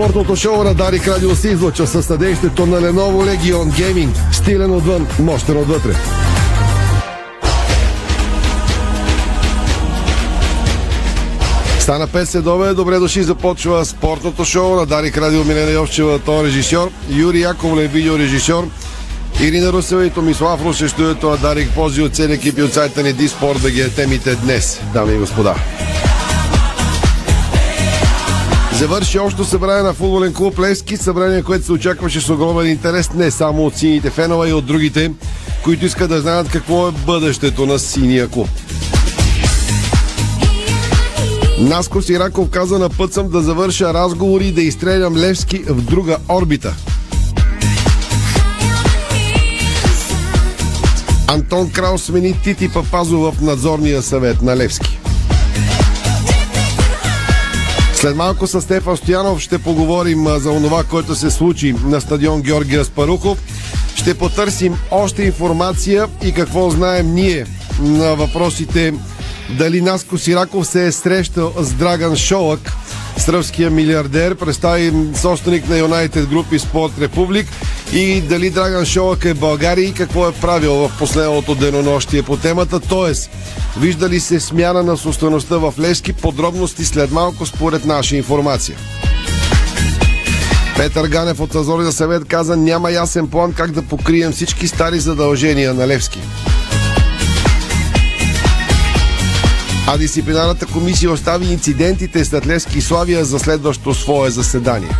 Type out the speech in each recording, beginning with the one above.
Спортното шоу на Дарик Радио се излъчва със съдействието на Lenovo Legion Gaming. Стилен отвън, мощен отвътре. Стана 5 следове, добре дошли, започва спортното шоу на Дарик Радио Милена Йовчева, то режисьор, Юрий Яковлев, видеорежисьор, Ирина Русева и Томислав Руше, студиото на Дарик Пози от цели екипи от сайта ни Диспорт да ги е темите днес, дами и господа. Завърши още събрание на футболен клуб Левски, събрание, което се очакваше с огромен интерес не само от сините фенове и от другите, които искат да знаят какво е бъдещето на синия клуб. Наско Сираков каза на път съм да завърша разговори и да изстрелям Левски в друга орбита. Антон Крал смени Тити Папазо в надзорния съвет на Левски. След малко с Стефан Стоянов ще поговорим за онова, което се случи на стадион Георгия Спарухов. Ще потърсим още информация и какво знаем ние на въпросите дали Наско Сираков се е срещал с Драган Шолък, сръбския милиардер, представи собственик на United Group и Спорт Републик и дали Драган Шолък е в България и какво е правил в последното денонощие по темата. Тоест, вижда ли се смяна на собствеността в Левски? Подробности след малко според наша информация. Петър Ганев от Азорния съвет каза няма ясен план как да покрием всички стари задължения на Левски. А дисциплинарната комисия остави инцидентите след Левски и Славия за следващо свое заседание.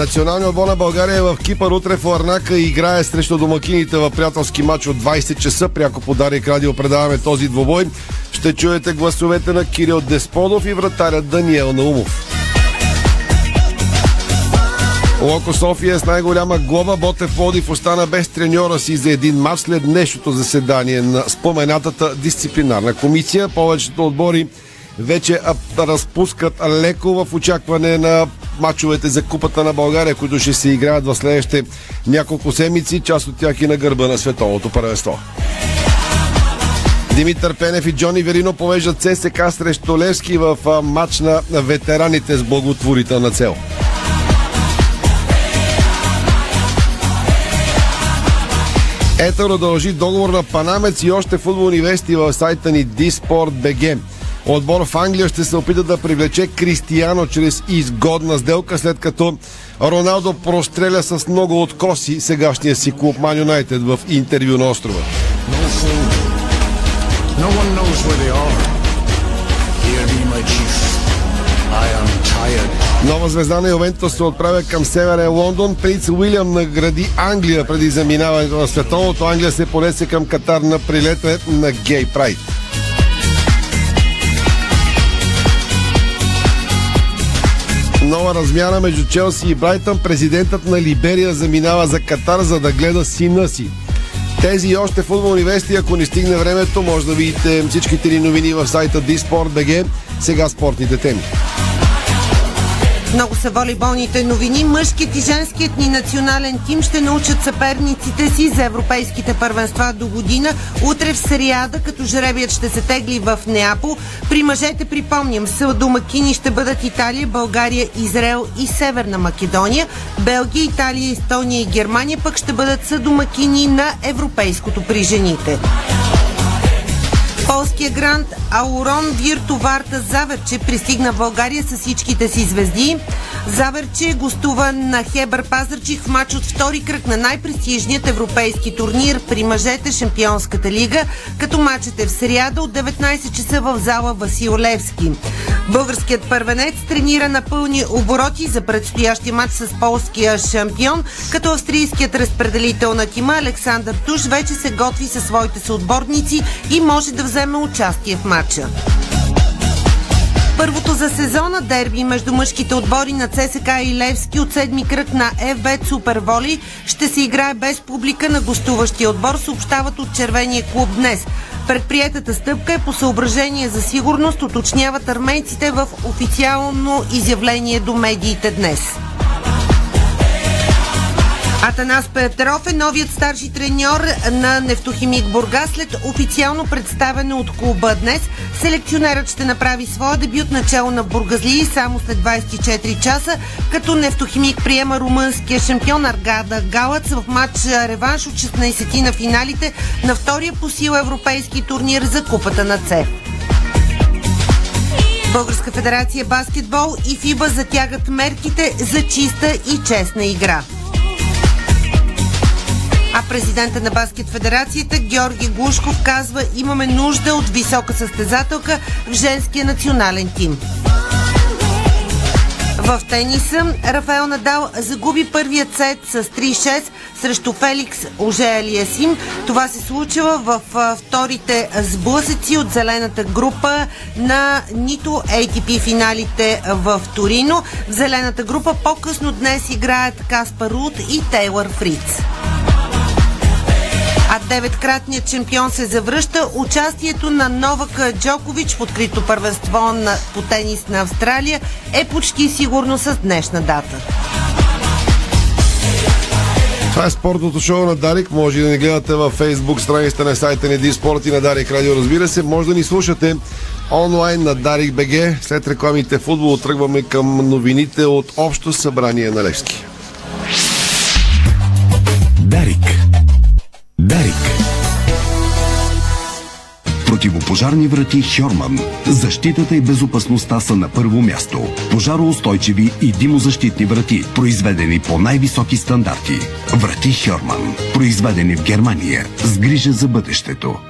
Националният отбор на България е в Кипър утре в Ларнака играе срещу домакините в приятелски матч от 20 часа. Пряко по Дарик Радио предаваме този двобой. Ще чуете гласовете на Кирил Десподов и вратаря Даниел Наумов. Локо София с най-голяма глоба. Ботев Плодив остана без треньора си за един матч след днешното заседание на споменатата дисциплинарна комисия. Повечето отбори вече разпускат леко в очакване на мачовете за Купата на България, които ще се играят в следващите няколко седмици, част от тях и на гърба на световното първенство. Димитър Пенев и Джони Верино повеждат ССК срещу Левски в матч на ветераните с благотворителна цел. Етър удължи договор на Панамец и още футболни вести в сайта ни Disport.bg. Отбор в Англия ще се опита да привлече Кристияно чрез изгодна сделка, след като Роналдо простреля с много откоси сегашния си клуб Ман Юнайтед в интервю на острова. No one knows where they are. Hear me, my chief. I am tired. Нова звезда на Ювентус се отправя към северен Лондон. Принц Уилям награди Англия преди заминаването на световното. Англия се понесе към Катар на прилета на Гей Прайд. Нова размяна между Челси и Брайтън. Президентът на Либерия заминава за Катар, за да гледа сина си. Тези и още футболни вести, ако не стигне времето, може да видите всичките ни новини в сайта Disport.bg. Сега спортните теми. Много са волейболните новини. Мъжкият и женският ни национален тим ще научат съперниците си за европейските първенства до година. Утре в сериада, като жребият ще се тегли в Неапол. При мъжете, припомням, са домакини ще бъдат Италия, България, Израел и Северна Македония. Белгия, Италия, Естония и Германия пък ще бъдат съдомакини на европейското при жените. Полския грант Аурон Виртоварта Заверче пристигна в България с всичките си звезди. Заверче гостува на Хебър Пазарчик в матч от втори кръг на най-престижният европейски турнир при мъжете Шампионската лига, като матчът е в сряда от 19 часа в зала Васил Левски. Българският първенец тренира на пълни обороти за предстоящия матч с полския шампион, като австрийският разпределител на тима Александър Туш вече се готви със своите съотборници и може да вземе участие в матча. Първото за сезона дерби между мъжките отбори на ЦСК и Левски от седми кръг на FB Суперволи ще се играе без публика на гостуващия отбор, съобщават от червения клуб днес. Предприетата стъпка е по съображение за сигурност, уточняват армейците в официално изявление до медиите днес. Атанас Петров е новият старши треньор на Нефтохимик Бургас след официално представяне от клуба днес. Селекционерът ще направи своя дебют начало на Бургазли само след 24 часа, като Нефтохимик приема румънския шампион Аргада Галац в матч реванш от 16 на финалите на втория по сила европейски турнир за Купата на ЦЕФ. Българска федерация баскетбол и ФИБА затягат мерките за чиста и честна игра. А президента на Баскет Федерацията Георги Глушков казва имаме нужда от висока състезателка в женския национален тим. В тениса Рафаел Надал загуби първият сет с 3-6 срещу Феликс Ожеалиасим. Това се случва в вторите сблъсъци от зелената група на нито ATP финалите в Торино. В зелената група по-късно днес играят Каспар Рут и Тейлър Фриц а деветкратният чемпион се завръща. Участието на Новак Джокович в открито първенство на, по тенис на Австралия е почти сигурно с днешна дата. Това е спортното шоу на Дарик. Може да ни гледате във Facebook страницата на сайта ни Диспорт и на Дарик Радио. Разбира се, може да ни слушате онлайн на Дарик БГ. След рекламите футбол тръгваме към новините от Общо събрание на Левски. Дарик. Дарик. Противопожарни врати Хьорман. Защитата и безопасността са на първо място. Пожароустойчиви и димозащитни врати, произведени по най-високи стандарти. Врати Хьорман. Произведени в Германия. С грижа за бъдещето.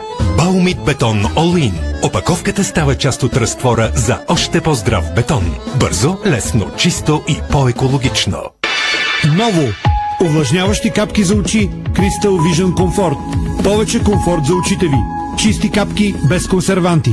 Баумит бетон In. Опаковката става част от разтвора за още по-здрав бетон. Бързо, лесно, чисто и по-екологично. Ново! Увлажняващи капки за очи Crystal Vision Comfort. Повече комфорт за очите ви. Чисти капки без консерванти.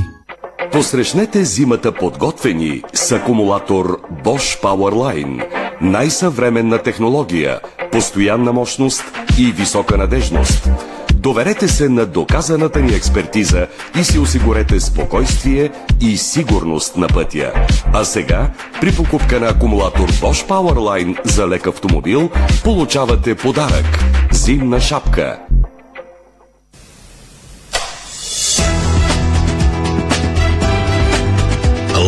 Посрещнете зимата подготвени с акумулатор Bosch Powerline. Най-съвременна технология, постоянна мощност и висока надежност. Доверете се на доказаната ни експертиза и си осигурете спокойствие и сигурност на пътя. А сега, при покупка на акумулатор Bosch Powerline за лек автомобил, получавате подарък – зимна шапка.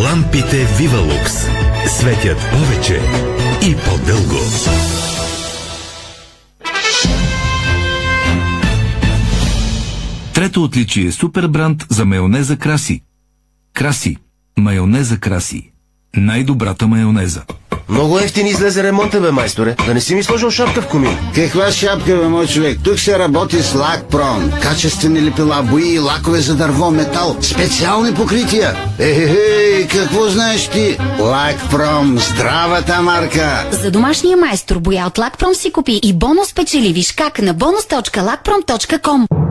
Лампите Вивалукс светят повече и по-дълго. Трето отличие е супербранд за майонеза Краси. Краси. Майонеза Краси. Най-добрата майонеза. Много ефтин излезе ремонта, бе, майсторе. Да не си ми сложил шапка в комин. Каква шапка, бе, мой човек? Тук се работи с Лакпром. Качествени лепила, бои, лакове за дърво, метал, специални покрития. Ехе, какво знаеш ти? Лакпром, здравата марка. За домашния майстор боя от Лакпром си купи и бонус печели. Виж как на bonus.lakprom.com.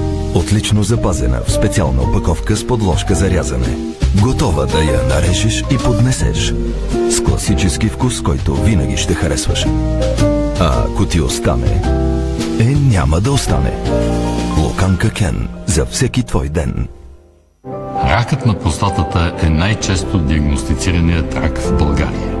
Отлично запазена в специална опаковка с подложка за рязане. Готова да я нарежеш и поднесеш. С класически вкус, който винаги ще харесваш. А ако ти остане, е няма да остане. Локанка Кен за всеки твой ден. Ракът на простатата е най-често диагностицираният рак в България.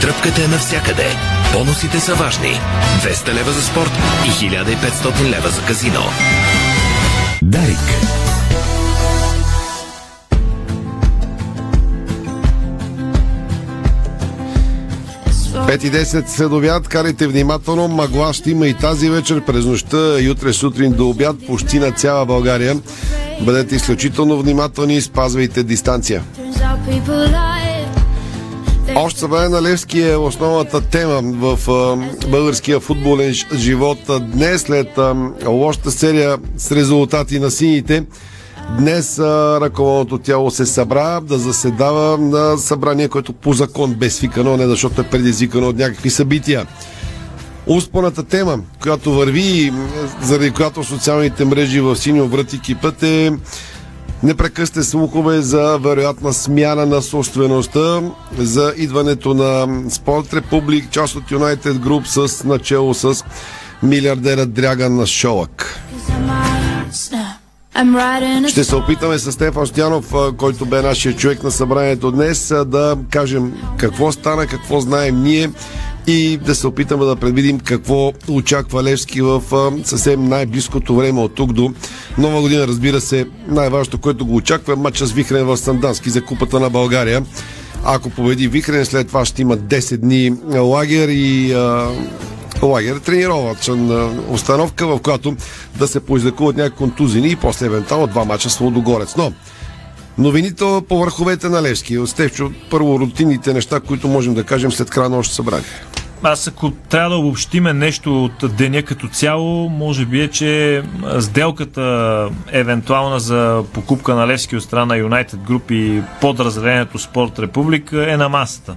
Тръпката е навсякъде. Бонусите са важни. 200 лева за спорт и 1500 лева за казино. Дарик. Пет и 10 след обяд, карайте внимателно, мъгла ще има и тази вечер, през нощта и утре сутрин до обяд, почти на цяла България. Бъдете изключително внимателни и спазвайте дистанция. Още събрание на Левски е основната тема в българския футболен живот. Днес, след лошата серия с резултати на сините, днес ръководното тяло се събра да заседава на събрание, което по закон бе свикано, не защото е предизвикано от някакви събития. Успоната тема, която върви, заради която социалните мрежи в синьо врати кипът е непрекъсте слухове за вероятна смяна на собствеността, за идването на Спорт Републик, част от Юнайтед Груп с начало с милиардера Дряган Шолък. Ще се опитаме с Стефан Стянов, който бе нашия човек на събранието днес, да кажем какво стана, какво знаем ние и да се опитаме да предвидим какво очаква Левски в съвсем най-близкото време от тук до нова година. Разбира се, най-важното, което го очаква е матча с Вихрен в Сандански за Купата на България. Ако победи Вихрен, след това ще има 10 дни лагер и а, лагер, тренировачна установка, в която да се поизлекуват някакви контузини и после евентуално два мача с Лодогорец. Но новините по върховете на Левски. Стевчо, първо рутинните неща, които можем да кажем след края на още събрание. Аз ако трябва да обобщиме нещо от деня като цяло, може би е, че сделката евентуална за покупка на Левски от страна на Юнайтед Груп и подразделението Спорт Републик е на масата.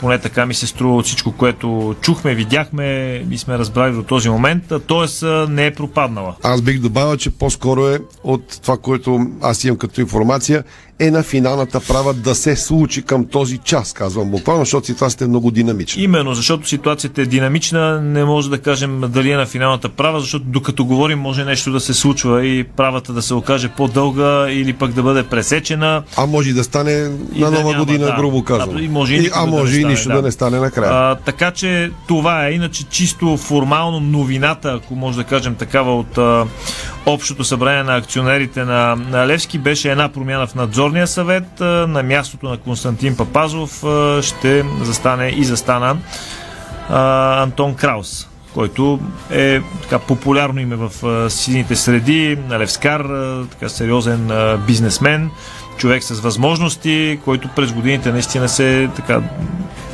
Поне така ми се струва от всичко, което чухме, видяхме и сме разбрали до този момент. Тоест не е пропаднала. Аз бих добавил, че по-скоро е от това, което аз имам като информация, е на финалната права да се случи към този час, казвам буквално, защото ситуацията е много динамична. Именно, защото ситуацията е динамична, не може да кажем дали е на финалната права, защото докато говорим може нещо да се случва и правата да се окаже по-дълга или пък да бъде пресечена. А може и да стане И на да нова няма, година, да. грубо казвам. А, и може и И- а да може не и нищо да. да не стане накрая. А, така че това е. Иначе чисто формално новината, ако може да кажем такава от а, общото събрание на акционерите на, на Левски, беше една промяна в надзорния съвет. На мястото на Константин Папазов ще застане и застана Антон Краус който е така популярно име в сините среди, на Левскар, така сериозен бизнесмен, човек с възможности, който през годините наистина се така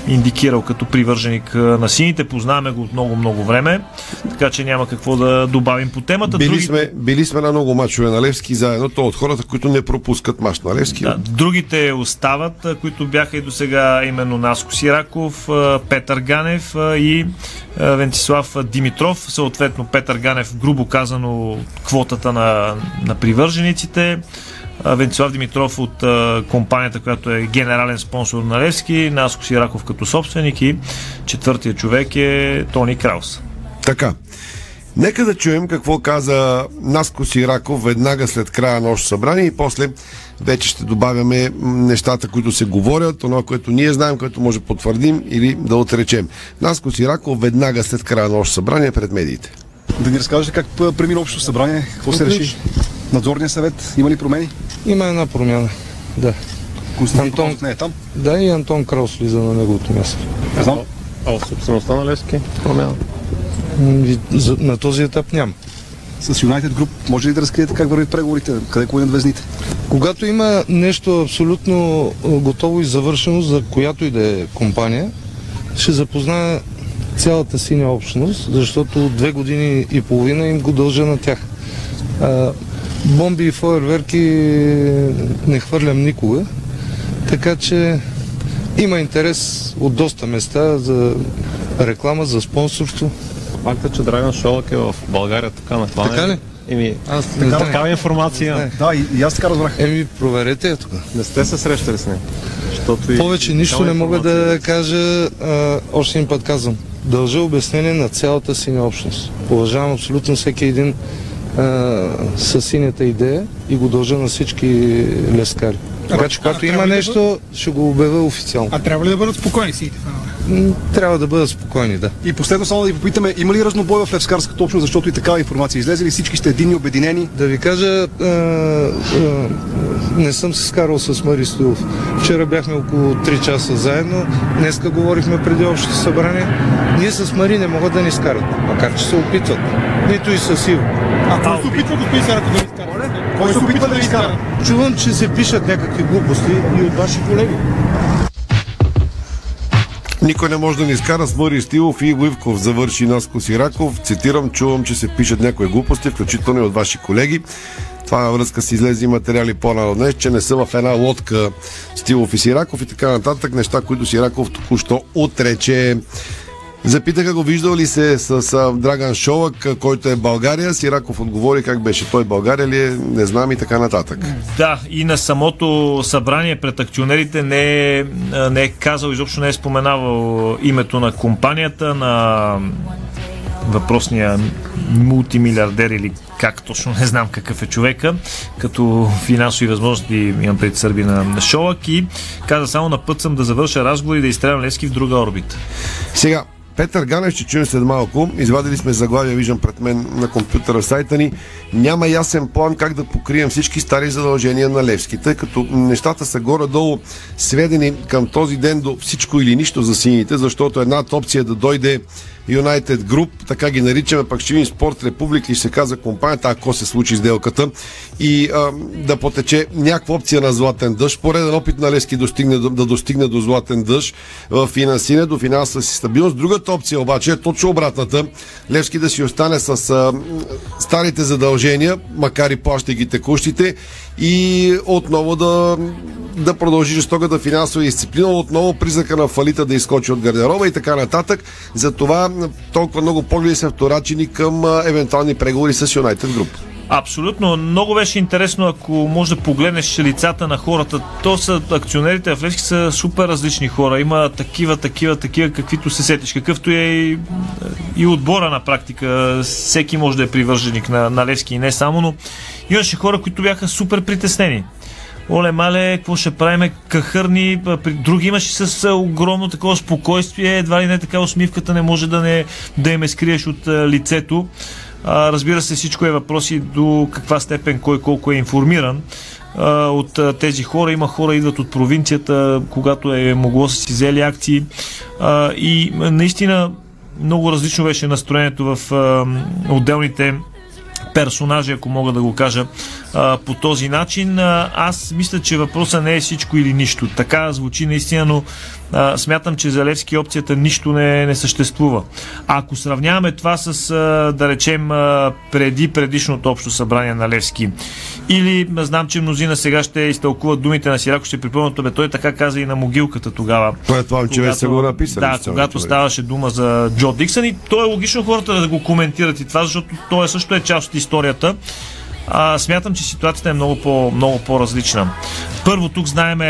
индикирал като привърженик на сините. Познаваме го от много-много време, така че няма какво да добавим по темата. Били, Други- сме, били сме на много мачове на Левски заедно, то от хората, които не пропускат мач на Левски. Да, другите остават, които бяха и до сега именно Наско Сираков, Петър Ганев и Вентислав Димитров. Съответно Петър Ганев, грубо казано, квотата на, на привържениците. А, Вентислав Димитров от а, компанията, която е генерален спонсор на Левски, Наско Сираков като собственик и четвъртия човек е Тони Краус. Така. Нека да чуем какво каза Наско Сираков веднага след края на общото събрание и после вече ще добавяме нещата, които се говорят, това, което ние знаем, което може да потвърдим или да отречем. Наско Сираков веднага след края на общото събрание пред медиите. Да ни разкажете как премина общото събрание, какво се реши? Надзорния съвет, има ли промени? Има една промяна, да. Антон не е там? Да, и Антон Краус влиза на неговото място. Не знам. А в собствеността на Левски промяна? На този етап няма. С United Group може ли да разкриете как вървят преговорите? Къде клонят везните? Когато има нещо абсолютно готово и завършено за която и да е компания, ще запозная цялата синя общност, защото две години и половина им го дължа на тях. Бомби и фойерверки не хвърлям никога, така че има интерес от доста места за реклама, за спонсорство. Факта, че Драган Шолък е в България така на това Така не, ли? Еми, Аз такава, такава информация. Не. Да, и, и аз така разбрах. Еми, проверете я тук. Не сте се срещали с нея. Защото и- Повече нищо такава не мога информация. да кажа. А, още един път казвам. Дължа обяснение на цялата синя общност. Уважавам абсолютно всеки един със синята идея и го дължа на всички лескари. Така че, когато има нещо, ще го обявя официално. А трябва ли да бъдат спокойни сините фенове? Трябва да бъдат спокойни, да. И последно само да ви попитаме, има ли разнобой в левскарската общност, защото и такава информация излезе ли всички сте единни, обединени? Да ви кажа, а, а, не съм се скарал с Мари Стоилов. Вчера бяхме около 3 часа заедно, днеска говорихме преди общото събрание. Ние с Мари не могат да ни скарат, макар че се опитват. Нито и с Иво. А кой се опитва господин Сараков да ви скара? Кой се опитва да ви скара? Чувам, че се пишат някакви глупости и от ваши колеги. Никой не може да ни изкара с Мари Стилов и Ивков, завърши Наско Сираков. Цитирам, чувам, че се пишат някои глупости, включително и от ваши колеги. Това във връзка с излезе материали по-рано днес, че не са в една лодка Стилов и Сираков и така нататък. Неща, които Сираков току-що отрече. Запитаха го виждал ли се с, с Драган Шолък, който е България. Сираков отговори как беше той България ли е, не знам и така нататък. Да, и на самото събрание пред акционерите не е, не е казал, изобщо не е споменавал името на компанията, на въпросния мултимилиардер или как точно не знам какъв е човека, като финансови възможности имам пред сърби на, на Шолак и каза само на път съм да завърша разговор и да изстрелям Левски в друга орбита. Сега, Петър Ганев ще чуем след малко. Извадили сме заглавия, виждам пред мен на компютъра сайта ни. Няма ясен план как да покрием всички стари задължения на Левски, тъй като нещата са горе-долу сведени към този ден до всичко или нищо за сините, защото едната опция е да дойде United Group, така ги наричаме, пак ще видим Спорт Републик ли ще каза компанията, ако се случи сделката и а, да потече някаква опция на златен дъжд. Пореден опит на Лески достигне, да достигне до златен дъжд в финансиране, до финансова си стабилност. Другата опция обаче е точно обратната. Левски да си остане с а, старите задължения, макар и плащайки текущите и отново да, да продължи жестоката финансова дисциплина, отново признака на фалита да изскочи от гардероба и така нататък. Затова толкова много погледи са вторачени към евентуални преговори с United Group. Абсолютно. Много беше интересно, ако може да погледнеш лицата на хората. То са акционерите в Левски са супер различни хора. Има такива, такива, такива, каквито се сетиш. Какъвто е и, и отбора на практика. Всеки може да е привърженик на, на Левски и не само, но имаше хора, които бяха супер притеснени. Оле, мале, какво ще правиме? Кахърни, други имаше с огромно такова спокойствие, едва ли не така усмивката не може да не да им е скриеш от лицето. А, разбира се, всичко е въпроси до каква степен кой колко е информиран а, от а, тези хора. Има хора, идват от провинцията, когато е могло са си взели акции. А, и наистина много различно беше настроението в а, отделните персонажи, ако мога да го кажа а, по този начин. А, аз мисля, че въпросът не е всичко или нищо. Така звучи наистина, но а, смятам, че за Левски опцията нищо не, не съществува. А ако сравняваме това с, а, да речем, а, преди предишното общо събрание на Левски, или знам, че мнозина сега ще изтълкуват думите на Сирако, ще припомнят, бе, той така каза и на могилката тогава. Предполагам, че вече са го написали. Да, когато ставаше дума за Джо Диксън и то е логично хората да го коментират и това, защото той също е част от историята. А, смятам, че ситуацията е много, по, много по-различна. Първо, тук знаеме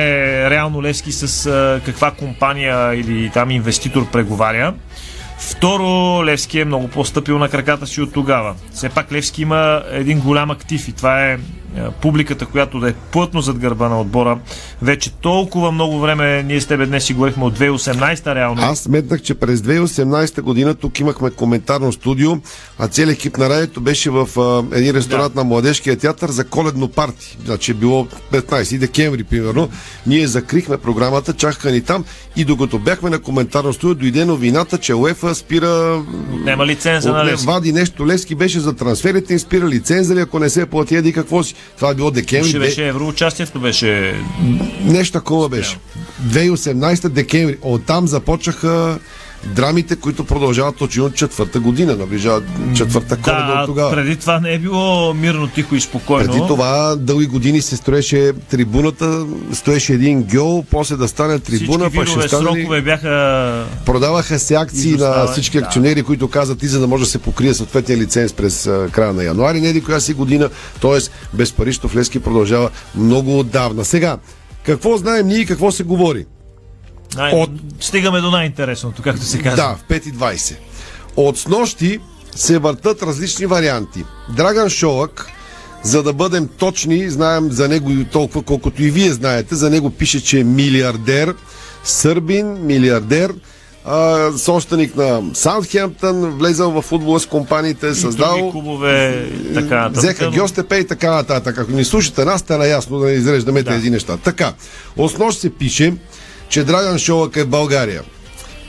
реално Левски с а, каква компания или там инвеститор преговаря. Второ, Левски е много по-стъпил на краката си от тогава. Все пак Левски има един голям актив и това е публиката, която да е плътно зад гърба на отбора. Вече толкова много време, ние с тебе днес си говорихме от 2018 реално. Аз сметнах, че през 2018 година тук имахме коментарно студио, а целият екип на радиото беше в а, един ресторант да. на Младежкия театър за коледно парти. Значи е било 15 декември, примерно. Ние закрихме програмата, чакаха ни там и докато бяхме на коментарно студио, дойде новината, че УЕФА спира... Няма лиценза на Левски. Вади нещо. Левски беше за трансферите, им спира лиценза ли, ако не се плати, еди какво си. Това е било декември. Беше евроучастието, беше Нещо такова беше. 2018 декември. Оттам започнаха драмите, които продължават от четвърта година, наближават четвърта коледа Да, от тогава. преди това не е било мирно, тихо и спокойно. Преди това дълги години се строеше трибуната, стоеше един гьол, после да стане трибуна, пък ще стане... срокове бяха Продаваха се акции на всички да. акционери, които казват и за да може да се покрие съответния лиценз през а, края на януари, не коя си година, т.е. безпаричното Левски продължава много отдавна. Сега, какво знаем ние и какво се говори? Най- От- Стигаме до най-интересното, както се казва. Да, в 5.20. От снощи се въртат различни варианти. Драган Шолък, за да бъдем точни, знаем за него и толкова, колкото и вие знаете, за него пише, че е милиардер, сърбин, милиардер, а, собственик на Саутхемптън, влезал в футбола с компаниите, създал клубове, така. Взеха Гьостепе и така нататък. Ако ни слушате нас, стана ясно да не изреждаме Да. тези неща. Така, основно се пише, че Драган Шолък е в България.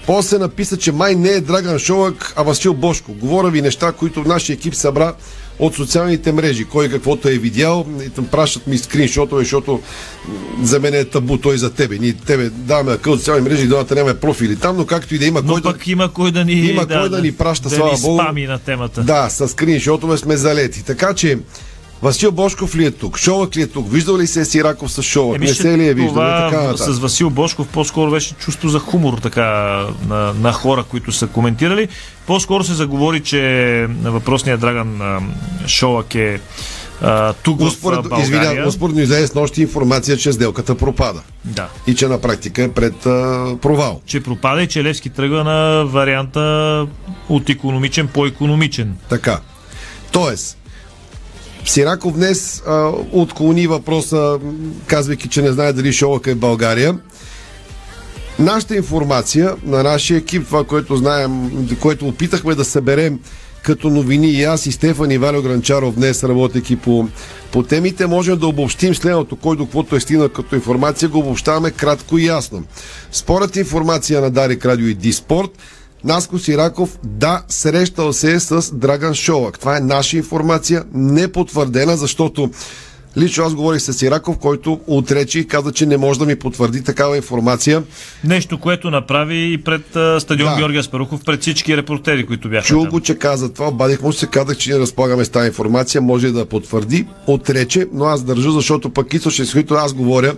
После написа, че май не е Драган Шолък, а Васил Бошко. Говоря ви неща, които нашия екип събра от социалните мрежи. Кой каквото е видял, пращат ми скриншотове, защото за мен е табу той за тебе. Ние тебе даваме акъл от социални мрежи, двамата нямаме профили там, но както и да има Но кой да... пък има кой да ни, Има кой да ни праща, да слава ни Богу. на темата. Да, с скриншотове сме залети. Така че, Васил Бошков ли е тук? Шолък ли е тук? Виждал ли се е Сираков с Шолък? Еми, не се ли е виждал? това така нататък. с Васил Бошков по-скоро беше чувство за хумор така, на, на хора, които са коментирали. По-скоро се заговори, че въпросният Драган а, Шолак е а, тук в Успоред, извинявам, България. успоредно излезе с нощи информация, че сделката пропада. Да. И че на практика е пред а, провал. Че пропада и че Левски тръгва на варианта от економичен по-економичен. Така. Тоест, Сираков днес а, отклони въпроса, казвайки, че не знае дали Шолък е в България. Нашата информация на нашия екип, това, което знаем, което опитахме да съберем като новини и аз и Стефан и Валио Гранчаров днес работейки по, по темите, можем да обобщим следното, кой до каквото е стигнал като информация, го обобщаваме кратко и ясно. Според информация на Дарик Радио и Диспорт, Наско Сираков, да, срещал се е с Драган Шолак. Това е наша информация, непотвърдена, защото лично аз говорих с Сираков, който отрече и каза, че не може да ми потвърди такава информация. Нещо, което направи и пред а, стадион Да. Георгия Спарухов, пред всички репортери, които бяха Чул го, че каза това, обадих му се, казах, че не разполагаме с тази информация, може да потвърди, отрече, но аз държа, защото пък източни, с които аз говоря,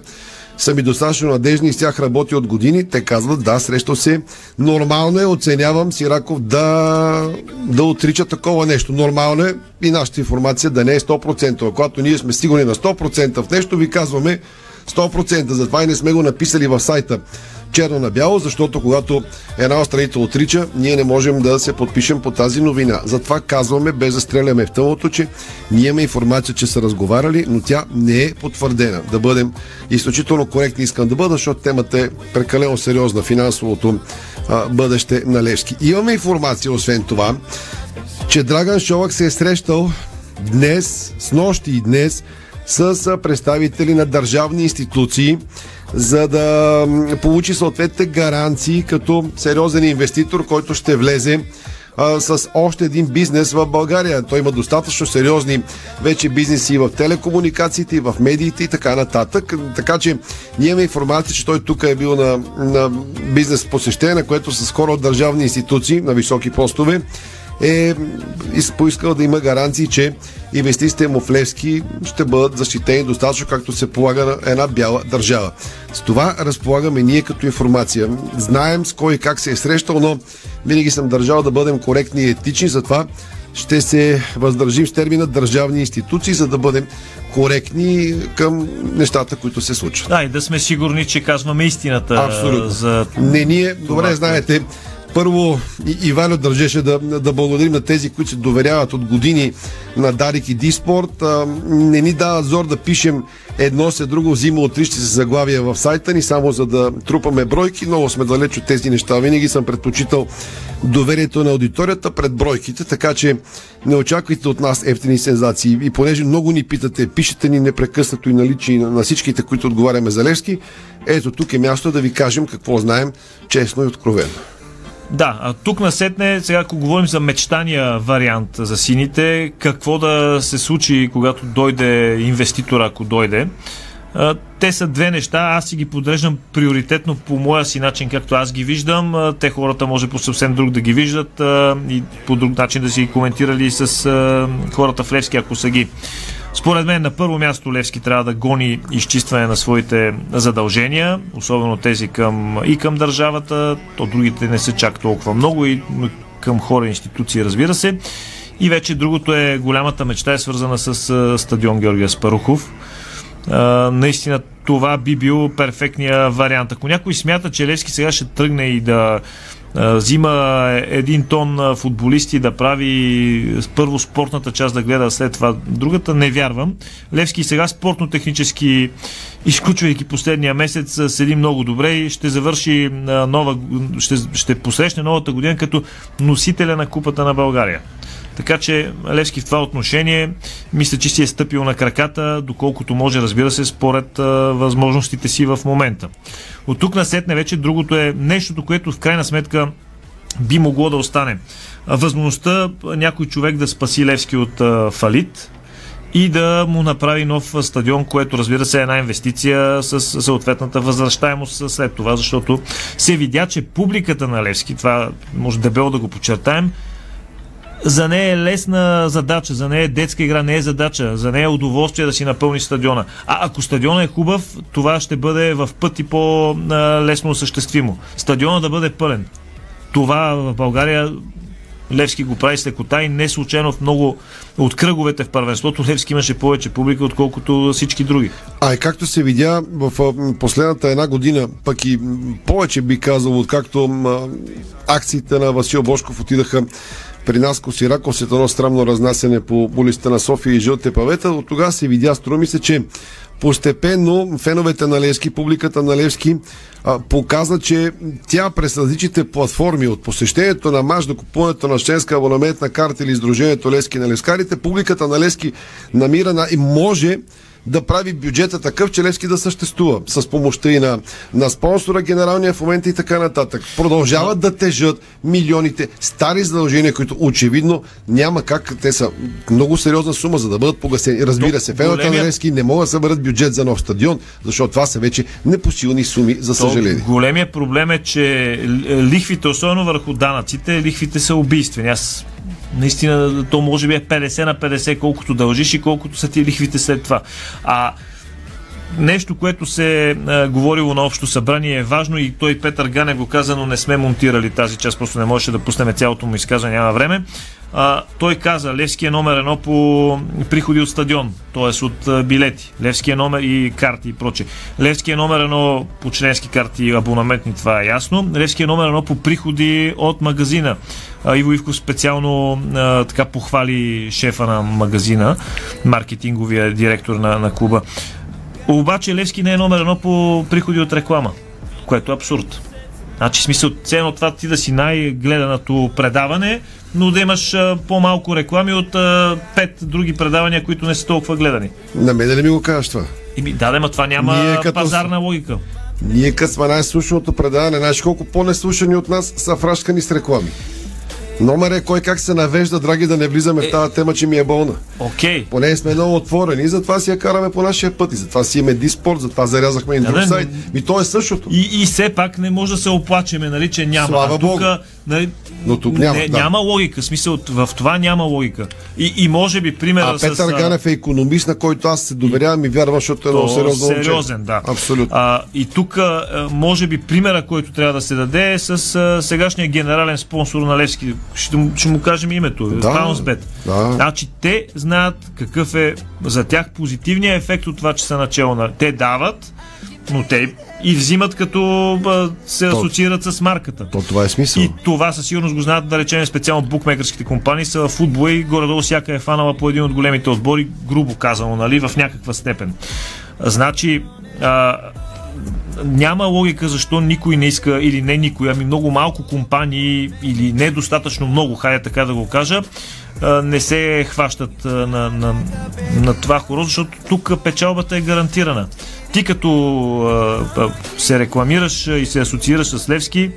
са ми достатъчно надежни и с тях работи от години. Те казват, да, срещал се. Нормално е, оценявам Сираков да, да отрича такова нещо. Нормално е и нашата информация да не е 100%. Когато ние сме сигурни на 100% в нещо, ви казваме 100%. Затова и не сме го написали в сайта черно на бяло, защото когато една от страните отрича, ние не можем да се подпишем по тази новина. Затова казваме, без да стреляме в тъмното, че ние имаме информация, че са разговаряли, но тя не е потвърдена. Да бъдем изключително коректни искам да бъда, защото темата е прекалено сериозна, финансовото а, бъдеще на Левски. Имаме информация, освен това, че Драган Шолак се е срещал днес, с нощи и днес, с представители на държавни институции, за да получи съответните гаранции като сериозен инвеститор, който ще влезе с още един бизнес в България. Той има достатъчно сериозни вече бизнеси и в телекомуникациите, и в медиите и така нататък. Така че ние имаме информация, че той тук е бил на, на бизнес посещение, на което с хора от държавни институции на високи постове е поискал да има гаранции, че инвестициите му в Левски ще бъдат защитени достатъчно, както се полага на една бяла държава. С това разполагаме ние като информация. Знаем с кой и как се е срещал, но винаги съм държал да бъдем коректни и етични, затова ще се въздържим с термина държавни институции, за да бъдем коректни към нещата, които се случват. Да, и да сме сигурни, че казваме истината Абсолютно. за Не ние, добре това, знаете, първо и, Ивайло държеше да, да благодарим на тези, които се доверяват от години на Дарик и Диспорт. Не ни дава зор да пишем едно след друго, взима отрищи се заглавия в сайта ни, само за да трупаме бройки. Много сме далеч от тези неща. Винаги съм предпочитал доверието на аудиторията пред бройките, така че не очаквайте от нас ефтини сензации. И понеже много ни питате, пишете ни непрекъснато и налични на, на всичките, които отговаряме за Левски, ето тук е място да ви кажем какво знаем честно и откровено. Да, а тук насетне, сега ако говорим за мечтания вариант за сините, какво да се случи, когато дойде инвеститор, ако дойде. Те са две неща, аз си ги подреждам приоритетно по моя си начин, както аз ги виждам. Те хората може по съвсем друг да ги виждат и по друг начин да си ги коментирали с хората в Левски, ако са ги. Според мен на първо място Левски трябва да гони изчистване на своите задължения, особено тези към, и към държавата, то другите не са чак толкова много и към хора и институции, разбира се. И вече другото е голямата мечта е свързана с стадион Георгия Спарухов. Наистина това би бил перфектния вариант. Ако някой смята, че Левски сега ще тръгне и да взима един тон футболисти да прави първо спортната част да гледа, след това другата, не вярвам. Левски сега спортно-технически, изключвайки последния месец, седи много добре и ще завърши нова, ще, ще посрещне новата година като носителя на Купата на България. Така че Левски в това отношение мисля, че си е стъпил на краката, доколкото може, разбира се, според а, възможностите си в момента. От тук на сетне вече другото е нещото, което в крайна сметка би могло да остане. Възможността някой човек да спаси Левски от а, фалит, и да му направи нов стадион, което разбира се е една инвестиция с съответната възвръщаемост след това, защото се видя, че публиката на Левски, това може дебело да го подчертаем, за нея е лесна задача, за нея е детска игра, не е задача, за нея е удоволствие да си напълни стадиона. А ако стадиона е хубав, това ще бъде в пъти по-лесно осъществимо. Стадиона да бъде пълен. Това в България Левски го прави с лекота и не случайно в много от кръговете в първенството Левски имаше повече публика, отколкото всички други. А и както се видя в последната една година, пък и повече би казал, откакто акциите на Васил Бошков отидаха при нас Косирако след едно странно разнасяне по улицата на София и жълте павета. От тогава се видя, струва ми се, че постепенно феновете на Левски, публиката на Левски а, показа, че тя през различните платформи от посещението на мач до купуването на членска абонаментна карта или издружението Левски на Левскарите, публиката на Левски намира на, и може да прави бюджета такъв, че Левски да съществува с помощта и на, на спонсора, генералния в момента и така нататък. Продължават да тежат милионите стари задължения, които очевидно няма как. Те са много сериозна сума, за да бъдат погасени. Разбира се, феновете големия- на Левски не могат да съберат бюджет за нов стадион, защото това са вече непосилни суми, за съжаление. То, големия проблем е, че лихвите, особено върху данъците, лихвите са убийствени. Аз наистина то може би е 50 на 50, колкото дължиш и колкото са ти лихвите след това. А нещо, което се е говорило на общо събрание е важно и той Петър Ганев го каза, но не сме монтирали тази част, просто не можеше да пуснем цялото му изказване, няма време. А, той каза, Левски е номер едно по приходи от стадион, т.е. от а, билети. Левски е номер и карти и проче. Левски е номер едно по членски карти и абонаментни, това е ясно. Левски е номер едно по приходи от магазина. А, Иво Ивков специално а, така похвали шефа на магазина, маркетинговия директор на, на клуба. Обаче Левски не е номер едно по приходи от реклама, което е абсурд. Значи, смисъл, ценно това ти да си най-гледаното предаване, но да имаш а, по-малко реклами от а, пет други предавания, които не са толкова гледани. На мен не ми го кажеш това? Ими, да, да, ма това няма Ние като- пазарна логика. Ние като сме най-слушаното предаване, знаеш колко по-неслушани от нас са фрашкани с реклами. Номер е кой как се навежда, драги, да не влизаме в тази тема, че ми е болна. Окей. Поне сме много отворени и затова си я караме по нашия път. И затова си имаме диспорт, затова зарязахме и друг да, сайт. Ми то е същото. И, и все пак не може да се оплачеме, нали, че няма. Слава а тук, Богу. Нали, Но тук няма, не, да. няма логика. Смисъл, в това няма логика. И, и може би примера А с... Петър а, Ганев е економист, на който аз се доверявам и вярвам, защото е много сериозно. момче. сериозен, да. Абсолютно. А, и тук, може би, примера, който трябва да се даде е с а, сегашния генерален спонсор на Левски. Ще, му- ще му кажем името. Да, Bounce да. Значи, те знаят какъв е за тях позитивният ефект от това, че са начало на... Те дават, но те и взимат като а, се То- асоциират с марката. То това е смисъл. И това със сигурност го знаят, да речем, специално букмекерските компании са в футбола и горе-долу всяка е фанала по един от големите отбори, грубо казано, нали, в някаква степен. Значи, а, няма логика защо никой не иска, или не никой, ами много малко компании, или недостатъчно много, хайде така да го кажа, не се хващат на, на, на това хоро, защото тук печалбата е гарантирана. Ти като се рекламираш и се асоциираш с Левски,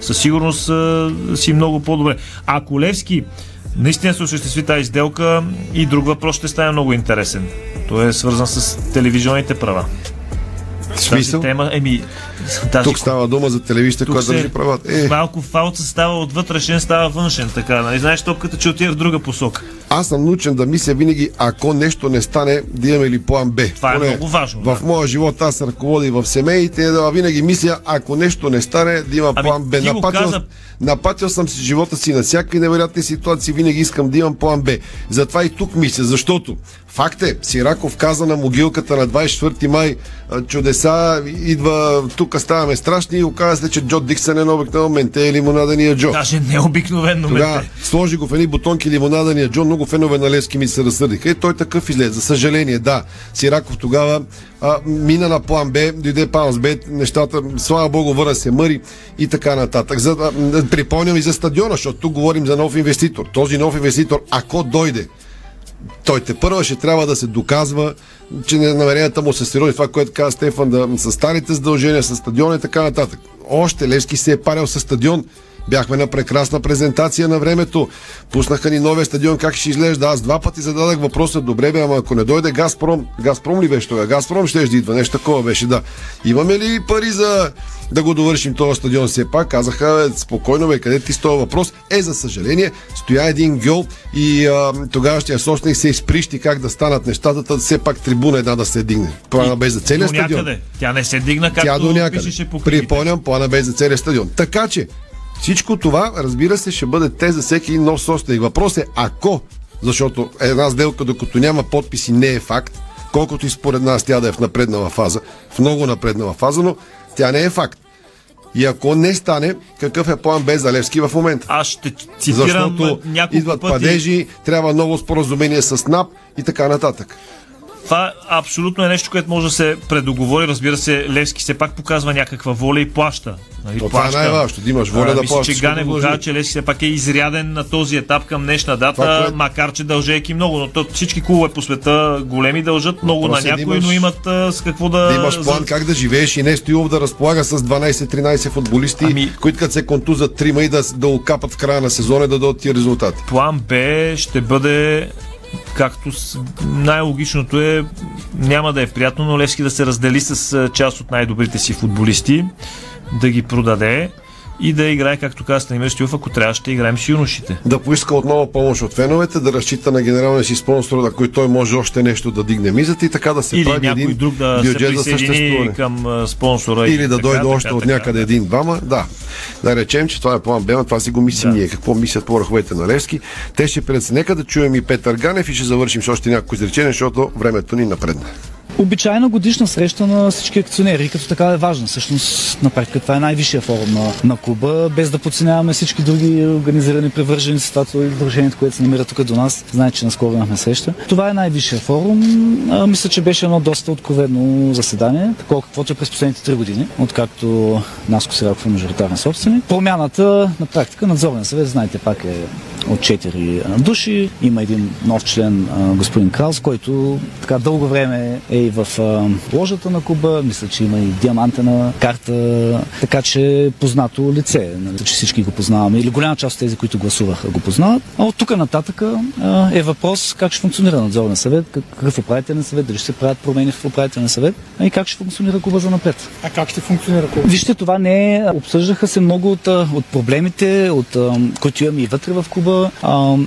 със сигурност си много по-добре. Ако Левски наистина се осъществи тази сделка и друг въпрос ще стане много интересен. Той е свързан с телевизионните права. Смисъл? Тази тема, еми, тази Тук става дума за телевизията, която държи правата. Е, Малко фалца става от вътрешен, става външен, така. Нали? Знаеш, топката, че отива в друга посока. аз съм научен да мисля винаги, ако нещо не стане, да имаме ли план Б. Това е Поне много важно, В моя живот аз се ръководя и в семеите, да винаги мисля, ако нещо не стане, да има Ами, план Б. Напатил, каза- напатил съм си живота си на всякакви невероятни ситуации, винаги искам да имам план Б. Затова и тук мисля, защото факт е, Сираков каза на могилката на 24 май, а, чудеса, идва, тук ставаме страшни и оказа се, че Джо Диксън е на обикновено менте е лимонадания Джо. Даже необикновено Тогава менте. сложи го в едни бутонки лимонадания Джо, много фенове на Левски ми се разсърдиха. И той такъв излезе. За съжаление, да. Сираков тогава а, мина на план Б, дойде план Б, нещата, слава богу, върна се мъри и така нататък. За, м, припомням и за стадиона, защото тук говорим за нов инвеститор. Този нов инвеститор, ако дойде, той те първа ще трябва да се доказва, че намеренията му са сериозни. Това, което каза Стефан, да, с старите задължения, с стадиона и така нататък. Още Левски се е парил с стадион. Бяхме на прекрасна презентация на времето. Пуснаха ни новия стадион, как ще изглежда. Аз два пъти зададах въпроса, добре бе, ама ако не дойде Газпром, Газпром ли беше тогава? Газпром ще ще идва, нещо такова беше, да. Имаме ли пари за да го довършим този стадион все пак? Казаха, бе, спокойно бе, къде ти с този въпрос? Е, за съжаление, стоя един гьол и а, тогавашния собственик се изприщи как да станат нещата, та все пак трибуна една да се дигне. Плана бе за целия стадион. Тя не се дигна, Тя както до някъде. Припомням, плана бе за целия стадион. Така че, всичко това, разбира се, ще бъде те за всеки нов собственик. Въпрос е ако, защото една сделка, докато няма подписи, не е факт, колкото и според нас тя да е в напреднала фаза, в много напреднала фаза, но тя не е факт. И ако не стане, какъв е план без Залевски в момента? Аз ще цитирам Защото няколко идват пъти. падежи, трябва ново споразумение с НАП и така нататък. Това абсолютно е нещо, което може да се предоговори. Разбира се, Левски все пак показва някаква воля и плаща. Нали, То това е най-важното, да имаш воля А, да мисля, плащаш че Гане го каза, че Левски все пак е изряден на този етап към днешна дата, Това, макар че дължейки много. Но то, всички клубове по света големи дължат много на Въпросът е да някои, имаш- но имат а, с какво да... да имаш план как да живееш и не Стоилов да разполага с 12-13 футболисти, ами... които като се контузат трима и да, да окапат в края на сезона и да дадат тия резултати. План Б ще бъде както най-логичното е, няма да е приятно, но Левски да се раздели с част от най-добрите си футболисти, да ги продаде и да играе, както каза Станимир Стилов, ако трябва ще играем с юношите. Да поиска отново помощ от феновете, да разчита на генералния си спонсор, на който той може още нещо да дигне мизата и така да се Или прави някой един друг да се бюджет за съществуване. към спонсора. Или да така, дойде така, още така, от някъде един-двама. Да. Да речем, че това е план Б, това си го мислим ние. Какво мислят по върховете на Левски? Те ще пред... Нека да чуем и Петър Ганев и ще завършим с още няколко изречения, защото времето ни напредна. Обичайна годишна среща на всички акционери, като така е важна. Всъщност, на практика това е най-висшия форум на, на клуба, без да подценяваме всички други организирани привърженици. Това е издружението, което се намира тук до нас. Знаете, че наскоро имахме среща. Това е най-висшия форум. А, мисля, че беше едно доста откровено заседание, такова каквото е през последните три години, откакто Наско Сираков е мажоритарен собственик. Промяната на практика, надзорен съвет, знаете, пак е от 4 души. Има един нов член, господин Краус, който така дълго време е и в ложата на клуба. Мисля, че има и диамантена карта, така че познато лице. Нали, че всички го познаваме. Или голяма част от тези, които гласуваха, го познават. А от тук нататък е въпрос как ще функционира надзорен съвет, как- какъв управителен съвет, дали ще се правят промени в управителен съвет и как ще функционира клуба за напред. А как ще функционира клуб? Вижте, това не е. Обсъждаха се много от, от проблемите, от, които имаме и вътре в клуба,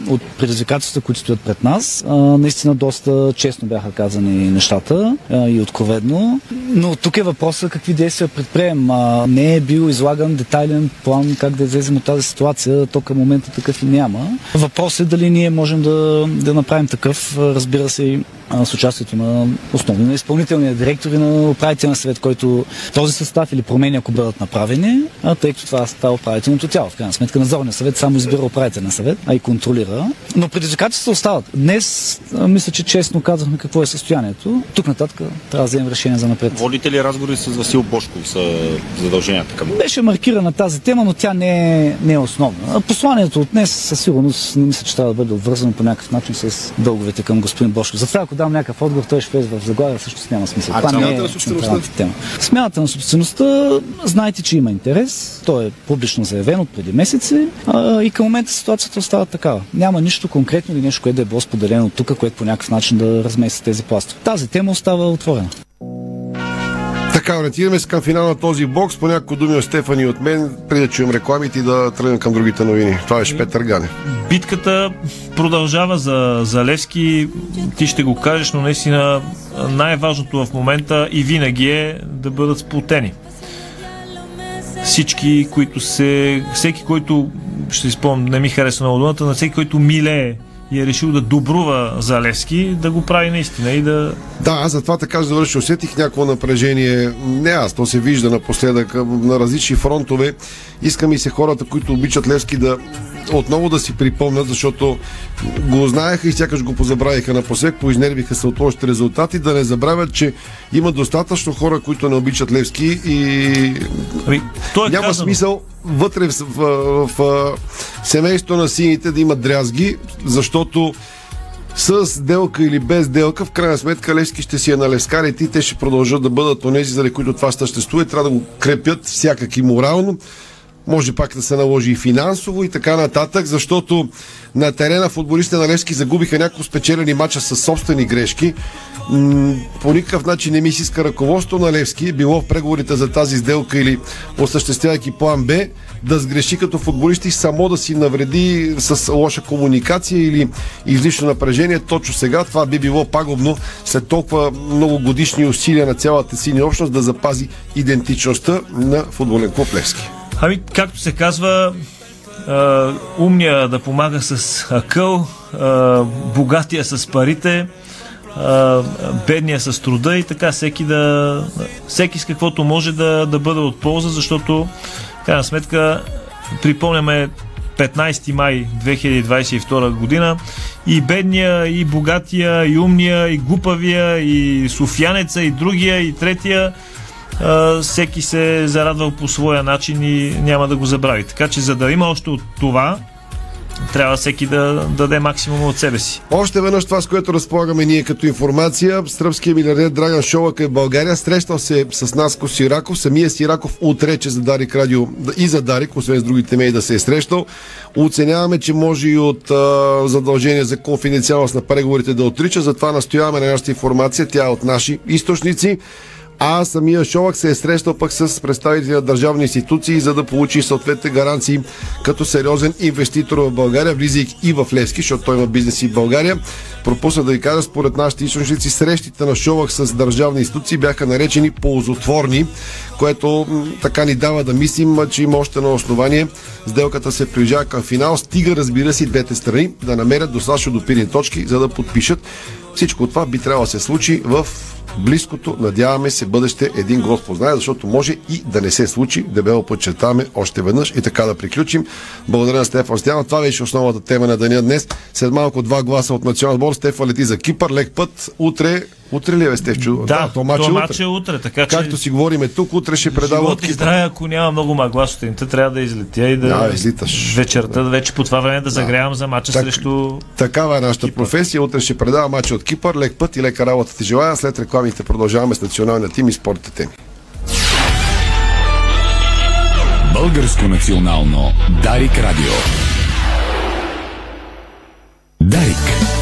от предизвикателствата, които стоят пред нас. Наистина доста честно бяха казани нещата а, и откровенно. Но тук е въпросът какви действия предприем. А, не е бил излаган детайлен план как да излезем от тази ситуация. То към момента такъв и няма. Въпросът е дали ние можем да, да направим такъв, разбира се, с участието на основни на изпълнителния директор и на управителния съвет, който този състав или промени, ако бъдат направени, а, тъй като това става управителното тяло. В крайна сметка надзорния съвет само избира управителен съвет, а и контролира. Но предизвикателствата остават. Днес а, мисля, че честно казахме какво е състоянието. Тук нататък трябва да вземем решение за напред. Водите ли разговори с Васил Бошков за задълженията към Беше маркирана тази тема, но тя не е, не е основна. Посланието от днес със сигурност не мисля, че трябва да бъде обвързано по някакъв начин с дълговете към господин Бошков. Затова ако дам някакъв отговор, той ще влезе в заглавия, всъщност няма смисъл. А Това не е централната тема. Смяната на собствеността, знаете, че има интерес. Той е публично заявен от преди месеци а, и към момента ситуацията остава такава. Няма нищо конкретно или нещо, което да е било споделено тук, което по някакъв начин да размести тези пластове. Тази тема остава отворена. Така, ориентираме се към финал на този бокс. По няколко думи от Стефани от мен, преди да чуем рекламите и да тръгнем към другите новини. Това беше Петър Ганев. Битката продължава за, за Левски. Ти ще го кажеш, но наистина най-важното в момента и винаги е да бъдат сплутени. Всички, които се... Всеки, който ще спомням, не ми харесва много думата, на всеки, който милее и е решил да добрува за Левски, да го прави наистина и да... Да, аз затова така ще завърши. Усетих някакво напрежение. Не аз, то се вижда напоследък на различни фронтове. Искам и се хората, които обичат Левски да отново да си припомнят, защото го знаеха и сякаш го позабравиха напосек, поизнервиха се от лошите резултати, да не забравят, че има достатъчно хора, които не обичат Левски и ами, е няма казано. смисъл вътре в, в, в, в семейството на сините да имат дрязги, защото с делка или без делка, в крайна сметка Левски ще си е на левскарите и те ще продължат да бъдат онези, заради които това съществува и трябва да го крепят всякак и морално може пак да се наложи и финансово и така нататък, защото на терена футболистите на Левски загубиха няколко спечелени мача с собствени грешки. По никакъв начин не ми се иска ръководство на Левски, било в преговорите за тази сделка или осъществявайки план Б, да сгреши като футболист и само да си навреди с лоша комуникация или излишно напрежение. Точно сега това би било пагубно след толкова много годишни усилия на цялата синя общност да запази идентичността на футболен клуб Левски. Ами, както се казва, а, умния да помага с акъл, а, богатия с парите, а, бедния с труда и така всеки да всеки с каквото може да, да бъде от полза, защото в крайна сметка припомняме 15 май 2022 година и бедния, и богатия, и умния, и глупавия, и софиянеца, и другия, и третия всеки се е зарадвал по своя начин и няма да го забрави. Така че за да има още от това, трябва всеки да даде максимум от себе си. Още веднъж това, с което разполагаме ние като информация. Сръбския милиардер Драган Шолак е в България. Срещал се с нас Сираков. Самия Сираков отрече за Дарик Радио и за Дарик, освен с другите меи да се е срещал. Оценяваме, че може и от а, задължение за конфиденциалност на преговорите да отрича. Затова настояваме на нашата информация. Тя е от наши източници а самия Шолак се е срещал пък с представители на държавни институции, за да получи съответните гаранции като сериозен инвеститор в България, влизайки и в Левски, защото той има бизнес и в България. Пропусна да ви кажа, според нашите източници, срещите на Шолак с държавни институции бяха наречени ползотворни, което така ни дава да мислим, че има още на основание. Сделката се приближава към финал. Стига, разбира се, двете страни да намерят достатъчно допирни точки, за да подпишат. Всичко това би трябвало да се случи в близкото, надяваме се, бъдеще един Господ знае, защото може и да не се случи. Дебело подчертаваме още веднъж и така да приключим. Благодаря на Стефан Стяна. Това беше основната тема на деня днес. След малко два гласа от национал отбор. Стефан лети за Кипър. Лек път. Утре Утре ли е, Стефчо? Да, да то мач, е утре. е утре. Така, че... Както си говориме тук, утре ще предава от и здраве, ако няма много магла сутринта, трябва да излетя и да... Да, излиташ. Вечерта, вече по това време да загрявам за мача так, срещу... Такава е нашата Кипър. професия. Утре ще предава мача от Кипър. Лек път и лека работа ти желая. След рекламите продължаваме с националния тим и спортните теми. Българско национално Дарик Радио. Дарик.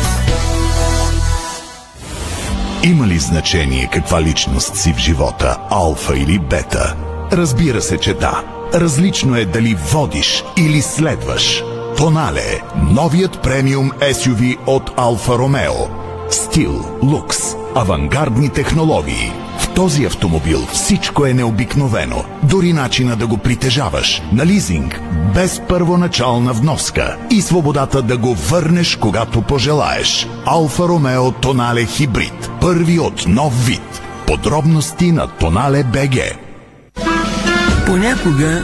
Има ли значение каква личност си в живота, алфа или бета? Разбира се, че да. Различно е дали водиш или следваш. Тонале – новият премиум SUV от Алфа Ромео. Стил, лукс, авангардни технологии – този автомобил всичко е необикновено. Дори начина да го притежаваш. На лизинг, без първоначална вноска. И свободата да го върнеш, когато пожелаеш. Алфа Ромео Тонале Хибрид. Първи от нов вид. Подробности на Тонале БГ. Понякога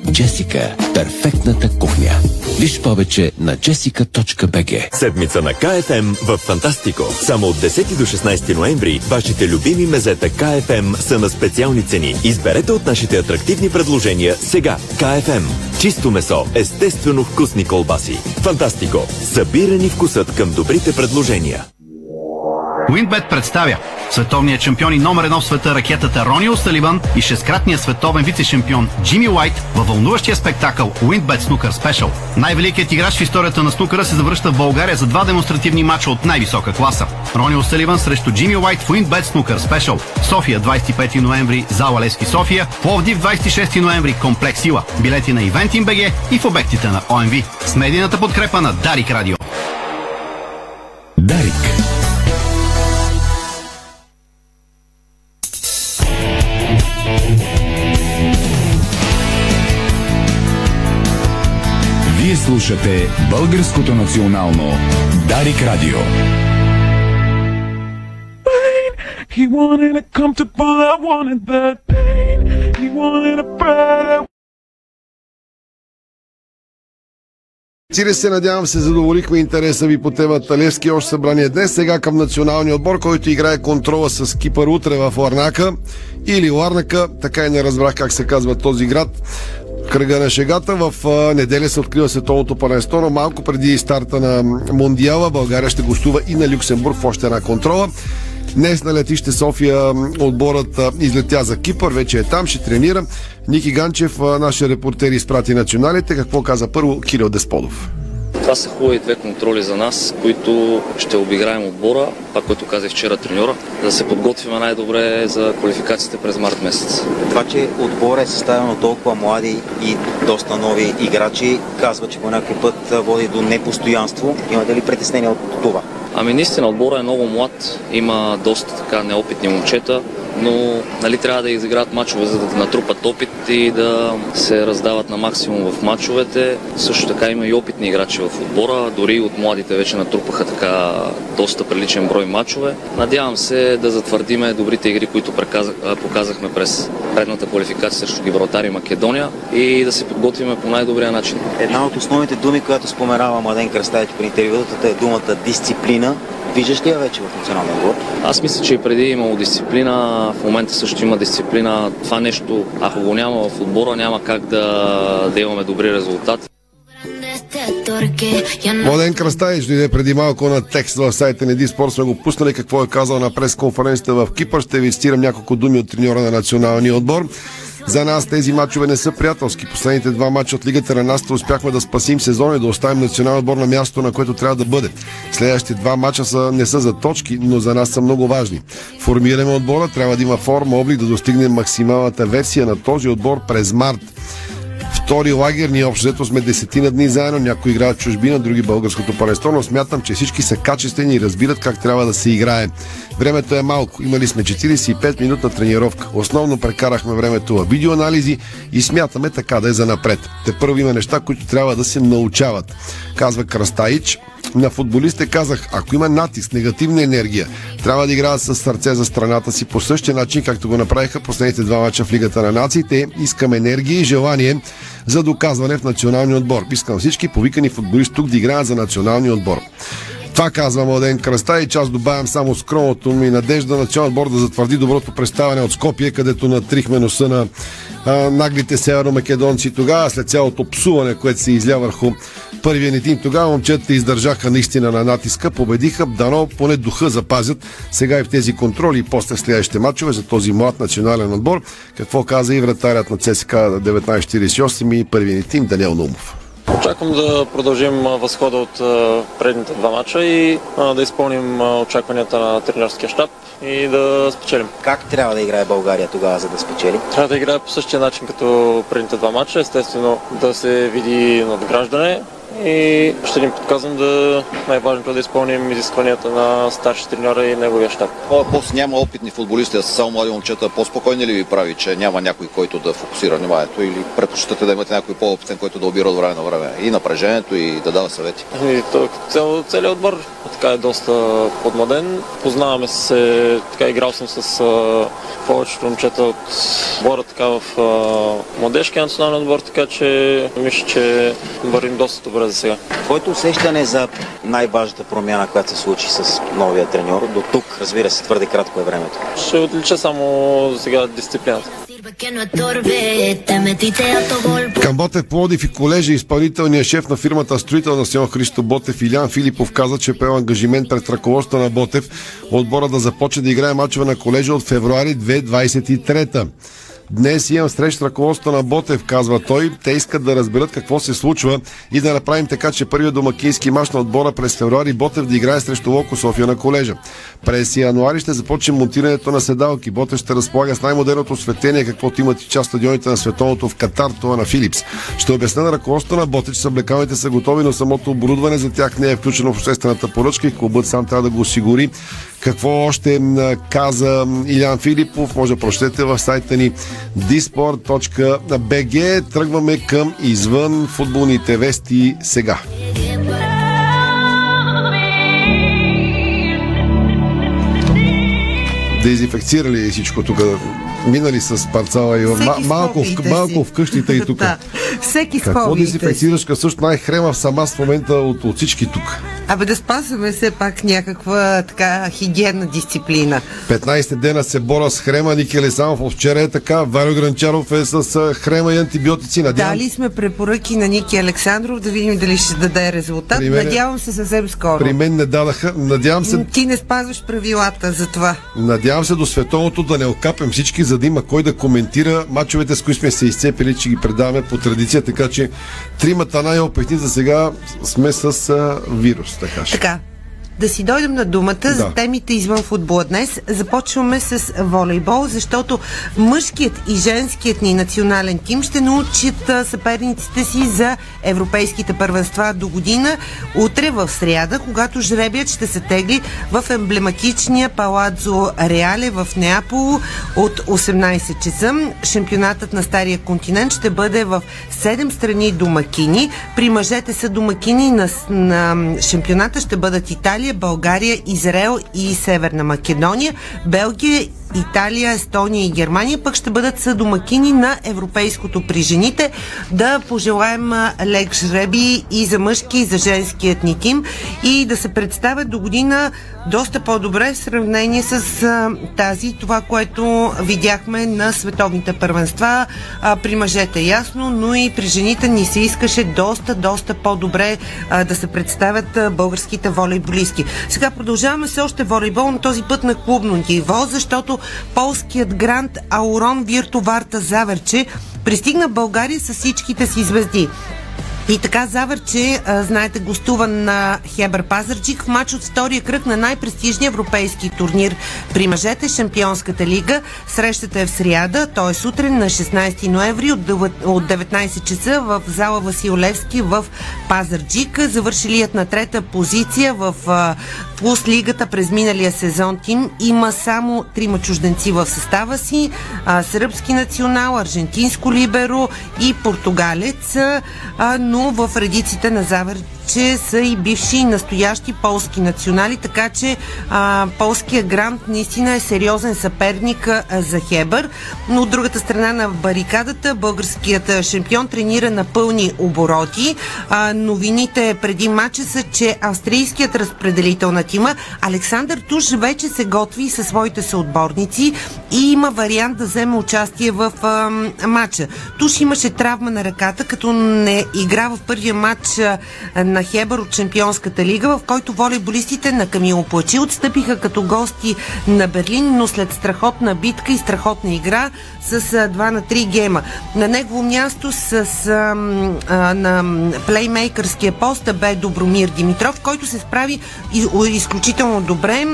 Джесика – перфектната кухня. Виж повече на jessica.bg Седмица на КФМ в Фантастико. Само от 10 до 16 ноември вашите любими мезета КФМ са на специални цени. Изберете от нашите атрактивни предложения сега. КФМ. Чисто месо, естествено вкусни колбаси. Фантастико. Събирани вкусът към добрите предложения. Уинбет представя световният шампион и номер едно в света ракетата Рони Осталиван и шесткратният световен вице-шампион Джимми Уайт във вълнуващия спектакъл Уинбет Снукър Спешъл. Най-великият играч в историята на снукъра се завръща в България за два демонстративни мача от най-висока класа. Рони Осталиван срещу Джимми Уайт в Уинбет Снукър Спешъл. София 25 ноември, зала Лески София, Пловдив 26 ноември, комплекс Сила. Билети на Ивентин БГ и в обектите на ОМВ. С медийната подкрепа на Дарик Радио. Слушате Българското национално Дарик Радио. He wanted it comfortable, I wanted that pain. He wanted a better. Цире се, надявам се, задоволихме интереса ви по темата Левски още събрание днес. Сега към националния отбор, който играе контрола с Кипър утре в Ларнака или Ларнака. Така и не разбрах как се казва този град. Кръга на шегата. В неделя се открива световното първенство, но малко преди старта на Мондиала България ще гостува и на Люксембург в още една контрола. Днес на летище София отборът излетя за Кипър, вече е там, ще тренира. Ники Ганчев, нашия репортер, изпрати националите. Какво каза първо Кирил Десподов? Това са хубави две контроли за нас, които ще обиграем отбора, това, което каза вчера треньора, да се подготвим най-добре за квалификациите през март месец. Това, че отбор е съставен от толкова млади и доста нови играчи, казва, че по някакъв път води до непостоянство. Имате ли притеснение от това? Ами наистина отбора е много млад, има доста така неопитни момчета, но нали, трябва да изиграят мачове, за да натрупат опит и да се раздават на максимум в мачовете. Също така има и опитни играчи в отбора, дори от младите вече натрупаха така доста приличен брой мачове. Надявам се да затвърдиме добрите игри, които показахме през предната квалификация срещу Гибралтар и Македония и да се подготвиме по най-добрия начин. Една от основните думи, която споменава Младен Кръставич при интервютата е думата дисциплина. Виждаш ли я вече в националния отбор? Аз мисля, че и преди е имало дисциплина, в момента също има дисциплина. Това нещо, ако го няма в отбора, няма как да, да имаме добри резултати. Младен Кръстаич дойде преди малко на текст в сайта на Диспорт. Сме го пуснали какво е казал на пресконференцията в Кипър. Ще ви цитирам няколко думи от треньора на националния отбор. За нас тези матчове не са приятелски. Последните два мача от Лигата на нас успяхме да спасим сезона и да оставим националния отбор на място, на което трябва да бъде. Следващите два мача са, не са за точки, но за нас са много важни. Формираме отбора, трябва да има форма, облик да достигнем максималната версия на този отбор през март втори лагер. Ние общо взето сме десетина дни заедно. Някои играят чужбина, други българското паренство, но смятам, че всички са качествени и разбират как трябва да се играе. Времето е малко. Имали сме 45 минутна тренировка. Основно прекарахме времето в видеоанализи и смятаме така да е за напред. Те първо има неща, които трябва да се научават. Казва Крастаич. На футболистите казах, ако има натиск, негативна енергия, трябва да играят с сърце за страната си по същия начин, както го направиха последните два мача в Лигата на нациите. Искам енергия и желание за доказване в националния отбор. Искам всички повикани футболисти тук да играят за националния отбор. Това казва Младен Кръста и аз добавям само скромното ми надежда национал отбор да затвърди доброто представяне от Скопие, където натрихме носа на а, наглите северно-македонци тогава, след цялото псуване, което се изля върху първия ни тим. Тогава момчетата издържаха наистина на натиска, победиха, дано поне духа запазят сега и в тези контроли и после следващите матчове за този млад национален отбор. Какво каза и вратарят на ЦСК 1948 и първия ни тим Даниел Нумов. Очаквам да продължим възхода от предните два мача и да изпълним очакванията на тренерския щаб и да спечелим. Как трябва да играе България тогава, за да спечели? Трябва да играе по същия начин като предните два мача. Естествено да се види надграждане, и ще ни подказвам да най-важното е да изпълним изискванията на старши треньора и неговия щаб. Пост няма опитни футболисти, а са само млади момчета. По-спокойни ли ви прави, че няма някой, който да фокусира вниманието или предпочитате да имате някой по-опитен, който да обира от време на време и напрежението и да дава съвети? И то, цел, целият отбор така е доста подмладен. Познаваме се, така играл съм с а, повечето момчета от отбора така в а, младежкия национален отбор, така че мисля, че вървим доста добре за сега. Твоето усещане за най-важната промяна, която се случи с новия треньор до тук, разбира се, твърде кратко е времето. Ще отлича само за сега дисциплината. Към Ботев Плодив и колежа изпълнителният шеф на фирмата Строител на Сион Христо Ботев Илян Филипов каза, че поема ангажимент пред ръководството на Ботев отбора да започне да играе мачове на колежа от февруари 2023. Днес имам среща ръководството на Ботев, казва той. Те искат да разберат какво се случва и да направим така, че първият домакински мач на отбора през февруари Ботев да играе срещу Локо София на колежа. През януари ще започне монтирането на седалки. Ботев ще разполага с най-модерното осветление, каквото имат и част стадионите на световното в Катар, това на Филипс. Ще обясня на ръководството на Ботев, че съблекалните са готови, но самото оборудване за тях не е включено в обществената поръчка и клубът сам трябва да го осигури. Какво още каза Илян Филипов, може да прочетете в сайта ни disport.bg. Тръгваме към извън футболните вести сега. Дезинфекцирали всичко тук, минали с парцала и Всеки ма, с малко, в, малко в къщите и тук. Да. Всеки с Какво като също най-хрема в сама в момента от, от всички тук? Абе да спазваме все пак някаква така хигиенна дисциплина. 15 дена се бора с хрема, Ники Лесанов вчера е така, Варио Гранчаров е с хрема и антибиотици. Надявам, Дали сме препоръки на Ники Александров да видим дали ще даде резултат. При мен Надявам се съвсем скоро. при мен не дадаха. Надявам се, Ти не спазваш правилата за това. надявам се до световното да не окапем всички, за да има кой да коментира мачовете, с които сме се изцепили, че ги предаваме по традиция, така че тримата най-опитни за сега сме с а, вирус, така ще. Така, да си дойдем на думата да. за темите извън футбола днес. Започваме с волейбол, защото мъжкият и женският ни национален тим ще научат съперниците си за европейските първенства до година. Утре в сряда, когато жребият ще се тегли в емблематичния палацо Реале в Неаполо от 18 часа. Шампионатът на Стария континент ще бъде в 7 страни домакини. При мъжете са домакини на, на шампионата ще бъдат Италия, България, Израел и Северна Македония. Белгия Италия, Естония и Германия пък ще бъдат съдомакини на европейското при жените. Да пожелаем лек жреби и за мъжки, и за женският ни тим и да се представят до година доста по-добре в сравнение с тази, това, което видяхме на световните първенства. При мъжете ясно, но и при жените ни се искаше доста, доста по-добре да се представят а, българските волейболистки. Сега продължаваме с още волейбол, но този път на клубно ниво, защото полският грант Аурон Виртоварта Заверче пристигна в България с всичките си звезди. И така Завърче, знаете, гостува на Хебър Пазарчик в матч от втория кръг на най-престижния европейски турнир при мъжете Шампионската лига. Срещата е в сряда, т.е. сутрин на 16 ноември от дев- от 19 часа в зала Васил Левски в Пазарджик. Завършилият на трета позиция в Плюс лигата през миналия сезон тим има само трима чужденци в състава си. Сръбски национал, аржентинско либеро и португалец. Но в редиците на Завърче са и бивши и настоящи полски национали, така че а, полския грант наистина е сериозен съперник а, за Хебър. Но от другата страна на барикадата българският шампион тренира на пълни обороти. А, новините преди матча са, че австрийският разпределител на тима Александър Туш вече се готви със своите съотборници и има вариант да вземе участие в а, матча. Туш имаше травма на ръката, като не игра в първия матч а, на на Хебър от Чемпионската лига, в който волейболистите на Камило Плачи отстъпиха като гости на Берлин, но след страхотна битка и страхотна игра с 2 на 3 гема. На негово място с, а, а, на плеймейкърския пост бе Добромир Димитров, който се справи из, изключително добре.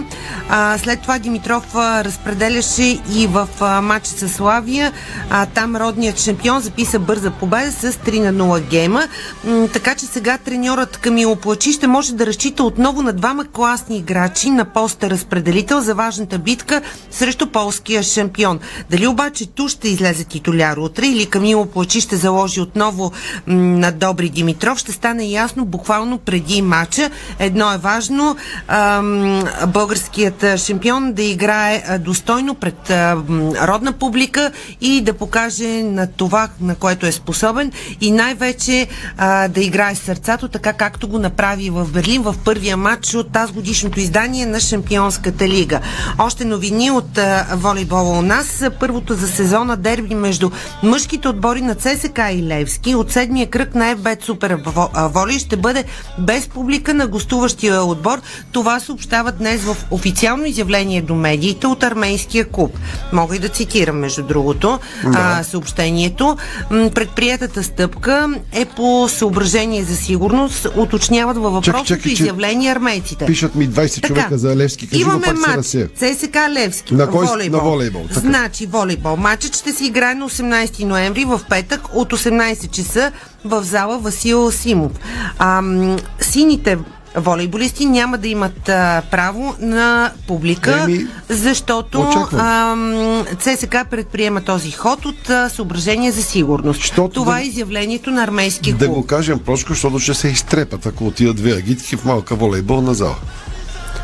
А, след това Димитров а, разпределяше и в а, с Славия. А, там родният шампион записа бърза победа с 3 на 0 гема. М, така че сега треньорът Камило Плачи ще може да разчита отново на двама класни играчи на поста разпределител за важната битка срещу полския шампион. Дали обаче ту ще излезе титуляр утре или Камило Плачи ще заложи отново на Добри Димитров, ще стане ясно буквално преди матча. Едно е важно, ам, българският шампион да играе достойно пред а, м, родна публика и да покаже на това, на което е способен и най-вече а, да играе с сърцато, така както го направи в Берлин в първия матч от тази годишното издание на Шампионската лига. Още новини от волейбола у нас. Първото за сезона дерби между мъжките отбори на ЦСК и Левски от седмия кръг на FBET Супер Воли ще бъде без публика на гостуващия отбор. Това съобщава днес в официално изявление до медиите от армейския клуб. Мога и да цитирам, между другото, Да. а, съобщението. Предприятата стъпка е по съображение за сигурност, уточняват във въпросното чакай, че изявление армейците. Пишат ми 20 Така, човека за Левски. Кажи Имаме пак матч. ЦСК Левски. На кой волейбол. на волейбол, така. Значи волейбол. Матчът ще се играе на 18 ноември в петък от 18 часа в зала Васил Симов. Ам, сините волейболисти няма да имат а, право на публика, Еми, защото очаквам. ам, ЦСК предприема този ход от а, съображение за сигурност. Това да- е изявлението на армейски Да клуб. го кажем просто, защото ще се изтрепат, ако отидат две агитки в малка волейболна зала.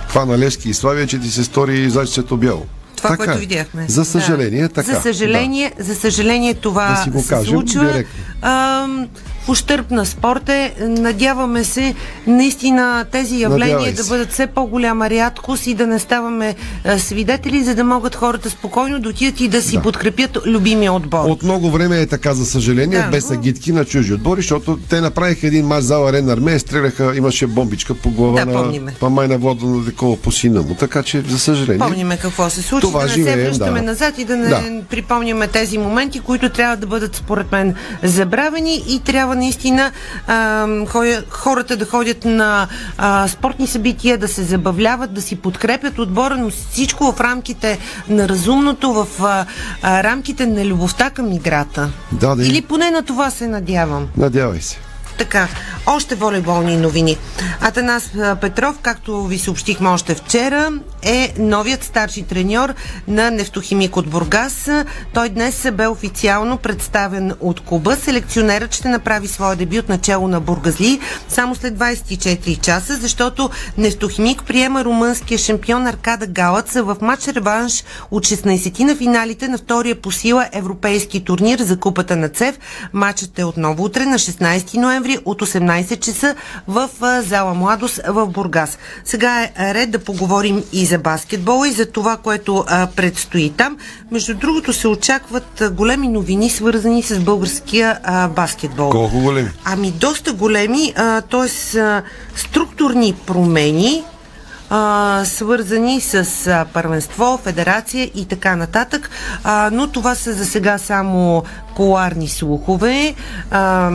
Това на Левски и Славия, че ти се стори зайчето бяло. Това, Така което е. видяхме. За съжаление, да. така. За съжаление, за съжаление това Да си го се случва. директно. В ущърп на спорта. е. Надяваме се наистина тези явления Надявай да бъдат все по-голяма рядкост и да не ставаме а, свидетели, за да могат хората спокойно да отидат и да си Да. подкрепят любимия отбор. От много време е така, за съжаление, Да, без агитки на чужи отбори, защото те направиха един мач за Арена Армея, стреляха, имаше бомбичка по глава Да, на помниме. па май на вода на такова по сина му. Така че, за съжаление. Помниме какво се случи, Това да не се връщаме да. назад и да не Да. припомняме тези моменти, които трябва да бъдат според мен забравени и трябва наистина а, хой- хората да ходят на спортни събития, да се забавляват, да си подкрепят отбора, но всичко в рамките на разумното, в рамките на любовта към играта. Да, да. Или поне на това се надявам. Надявай се. Така, още волейболни новини. Атанас Петров, както ви съобщихме още вчера, е новият старши треньор на нефтохимик от Бургас. Той днес бе официално представен от клуба. Селекционерът ще направи своя дебют начало на Бургазли само след 24 часа, защото нефтохимик приема румънския шампион Аркада Галац в матч реванш от 16 на финалите на втория по сила европейски турнир за купата на ЦЕВ. Матчът е отново утре на 16 ноември от 18 часа в зала Младост в Бургас. Сега е ред да поговорим и за баскетбола и за това, което предстои там. Между другото се очакват големи новини, свързани с българския баскетбол. Колко големи? Ами доста големи, т.е. структурни промени, а, свързани с а, първенство, федерация и така нататък. А, но това са за сега само коларни слухове. А,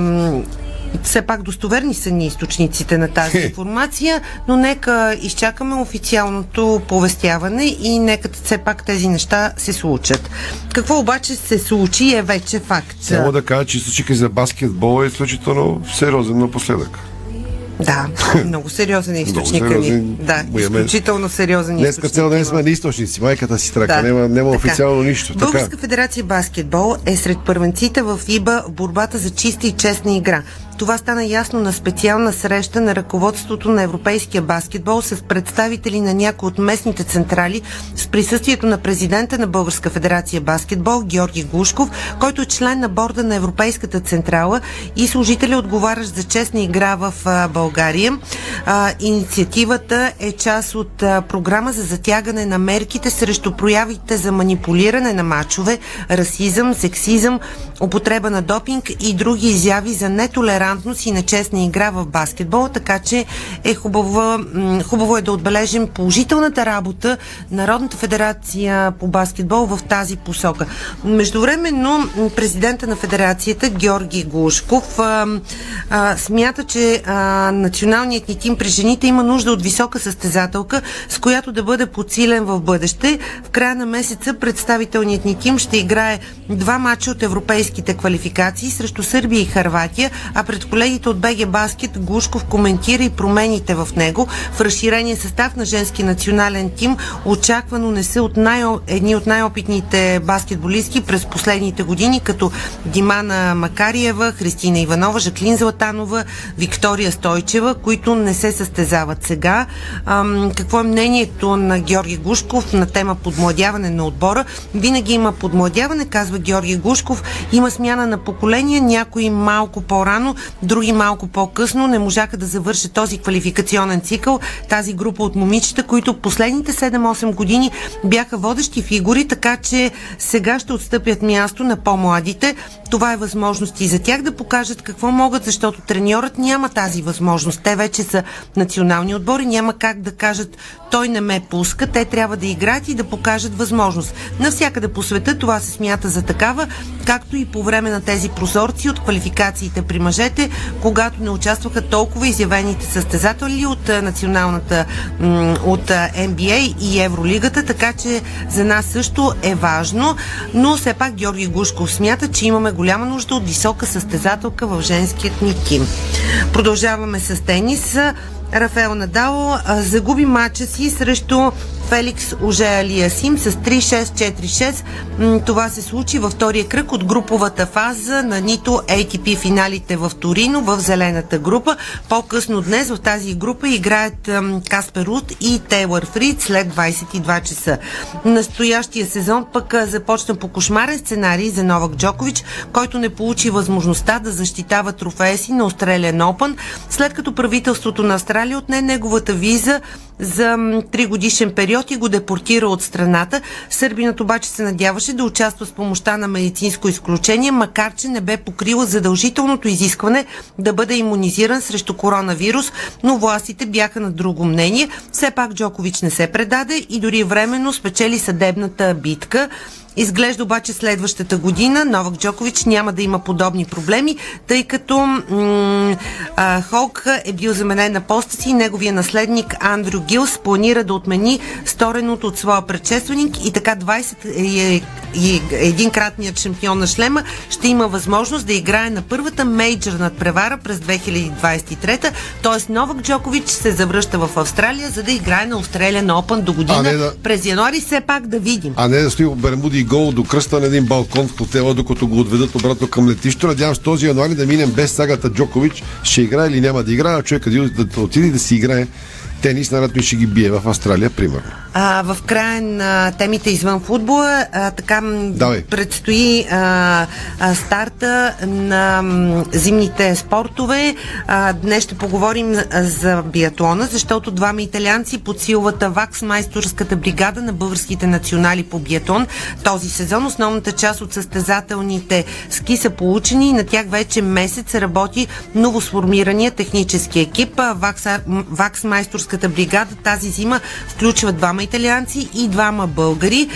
все пак достоверни са ни източниците на тази информация, но нека изчакаме официалното повестяване и нека все пак тези неща се случат. Какво обаче се случи е вече факт. Само да кажа, че източника за баскетбол е изключително сериозен напоследък. Да, много сериозен е ни. сериозен. Да, изключително сериозен Днес източник. цял ден сме на източници. Майката си трака. Да. Няма, няма Така. официално нищо. Така. Българска федерация баскетбол е сред първенците в ИБА в борбата за чиста и честна игра. Това стана ясно на специална среща на ръководството на европейския баскетбол с представители на някои от местните централи с присъствието на президента на Българска федерация баскетбол Георги Глушков, който е член на борда на Европейската централа и служителя отговарящ за честна игра в България. Инициативата е част от програма за затягане на мерките срещу проявите за манипулиране на мачове, расизъм, сексизъм, употреба на допинг и други изяви за нетолерантност и нечестна игра в баскетбол, така че е хубаво, хубаво е да отбележим положителната работа Народната федерация по баскетбол в тази посока. Междувременно президента на федерацията Георги Глушков а, а, смята, че а, националният ни тим при жените има нужда от висока състезателка, с която да бъде подсилен в бъдеще. В края на месеца представителният ни тим ще играе два мача от европейските квалификации срещу Сърбия и Харватия, а пред колегите от БГ Баскет Глушков коментира и промените в него. В разширения състав на женски национален тим очаквано не са от най- едни от най-опитните баскетболистки през последните години, като Димана Макариева, Христина Иванова, Жаклин Златанова, Виктория Стойчева, които не се състезават сега. Ам, какво е мнението на Георги Гушков на тема подмладяване на отбора? Винаги има подмладяване, казва Георги Гушков. Има смяна на поколения, някои малко по-рано, други малко по-късно. Не можаха да завършат този квалификационен цикъл. Тази група от момичета, които последните 7-8 години бяха водещи фигури, така че сега ще отстъпят място на по-младите. Това е възможност и за тях да покажат какво могат, защото треньорът няма тази възможност. Те вече са национални отбори, няма как да кажат той не ме пуска, те трябва да играят и да покажат възможност. Навсякъде по света това се смята за такава, както и по време на тези прозорци от квалификациите при мъжете, когато не участваха толкова изявените състезатели от националната, от NBA и Евролигата, така че за нас също е важно, но все пак Георги Гушков смята, че имаме голяма нужда от висока състезателка в женският ни тим. Продължаваме с тенис. Рафаел Надал загуби матча си срещу Феликс Ожея Алиасим с 3-6-4-6. М, Това се случи във втория кръг от груповата фаза на нито ATP финалите в Торино в зелената група. По-късно днес в тази група играят Каспер Рут и Тейлър Фрид след 22 часа. Настоящия сезон пък започна по кошмарен сценарий за Новак Джокович, който не получи възможността да защитава трофея си на Australian Open, след като правителството на Австралия отне неговата виза за 3 годишен период и го депортира от страната. Сърбинът обаче се надяваше да участва с помощта на медицинско изключение, макар че не бе покрила задължителното изискване да бъде иммунизиран срещу коронавирус, но властите бяха на друго мнение. Все пак Джокович не се предаде и дори временно спечели съдебната битка. Изглежда обаче следващата година Новак Джокович няма да има подобни проблеми, тъй като м- а, Холк е бил заменен на поста си и неговия наследник Андрю Гилс планира да отмени стореното от своя предшественик и така 20 и, и един кратният шампион на шлема ще има възможност да играе на първата мейджор надпревара през 2023, т.е. Новак Джокович се завръща в Австралия, за да играе на Australian Open до година. Да- През януари все пак да видим. А не да стои Бермуди и гол до кръста на един балкон в хотела, докато го отведат обратно към летището. Надявам се този януари да минем без сагата Джокович. Ще играе или няма да играе, а човека да, отиде да си играе тенис, най-вероятно и ще ги бие в Австралия, примерно. А, в края на темите извън футбола, а, така Давай. предстои а, а, старта на м, зимните спортове. А, днес ще поговорим за биатлона, защото двама италианци подсилват ВАКС майсторската бригада на българските национали по биатлон. Този сезон основната част от състезателните ски са получени и на тях вече месец работи новосформирания технически екип. ВАКС, ВАКС майсторската бригада тази зима включва двама италианци и двама българи.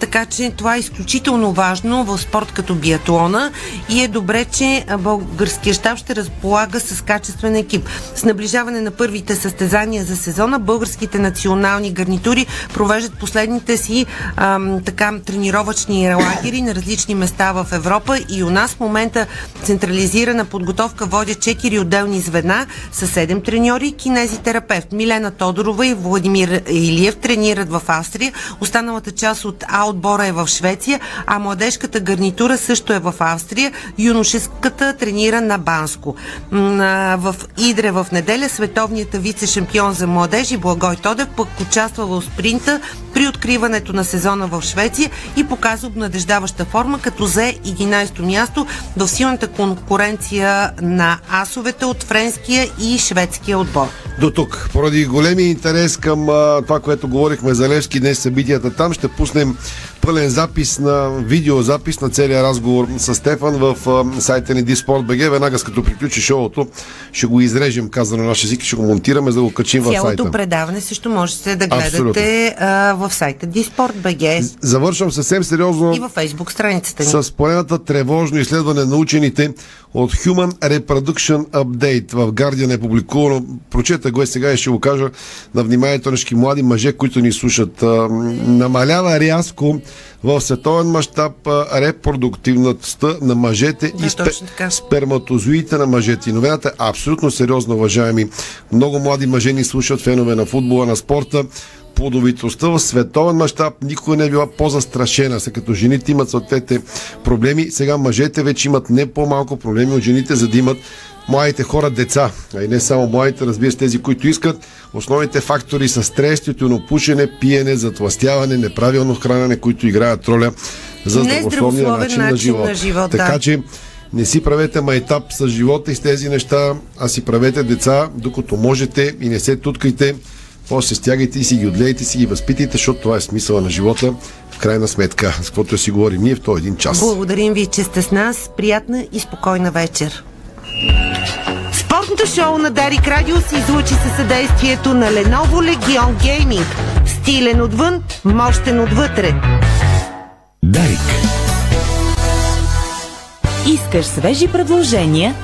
Така че това е изключително важно в спорт като биатлона и е добре, че а, българския щаб ще разполага с качествен екип. С наближаване на първите състезания за сезона, българските национални гарнитури провеждат последните си ам, така тренировъчни лагери на различни места в Европа и у нас в момента централизирана подготовка водят 4 отделни звена с 7 треньори и кинезитерапевт. Милена Тодорова и Владимир Илиев тренират в Австрия. Останалата част от А отбора е в Швеция, а младежката гарнитура също е в Австрия. Юношеската тренира на Банско. В Идре в неделя световният вице-шампион за младежи Благой Тодев пък участва в спринта при откриването на сезона в Швеция и показа обнадеждаваща форма, като взе 11-то място в силната конкуренция на асовете от френския и шведския отбор. До тук. Поради големия интерес към а, това, което говорихме за Левски днес, събитията там, ще пуснем пълен запис на видеозапис на целия разговор с Стефан в а, сайта ни Disport.bg. Веднага като приключи шоуто, ще го изрежем, казано на наш език, ще го монтираме, за да го качим в Цялото сайта. предаване също можете да гледате а, в сайта Disport.bg Завършвам съвсем сериозно и във Facebook страницата ни. с поредната тревожно изследване на учените от Human Reproduction Update в Guardian е публикувано. Прочета го е сега и ще го кажа на вниманието на млади мъже, които ни слушат. Намалява рязко в световен мащаб репродуктивността на мъжете и спе, сперматозоидите на мъжете. И новината е абсолютно сериозна, уважаеми. Много млади мъже ни слушат, фенове на футбола, на спорта плодовитостта в световен мащаб никога не е била по-застрашена. След като жените имат съответните проблеми, сега мъжете вече имат не по-малко проблеми от жените, за да имат младите хора деца. А и не само младите, разбира се, тези, които искат. Основните фактори са стрес, тютюнопушене, пиене, затластяване, неправилно хранене, които играят роля за здравословния начин, начин на живота. на живот, така да. че не си правете майтап с живота и с тези неща, а си правете деца, докато можете и не се туткайте. После стягайте и си ги отгледайте, си ги възпитайте, защото това е смисъла на живота. В крайна сметка, с каквото си говорим ние в този един час. Благодарим ви, че сте с нас. Приятна и спокойна вечер. Спортното шоу на Дарик Радио се излучи със съдействието на Lenovo Legion Gaming. Стилен отвън, мощен отвътре. Дарик. Искаш свежи предложения?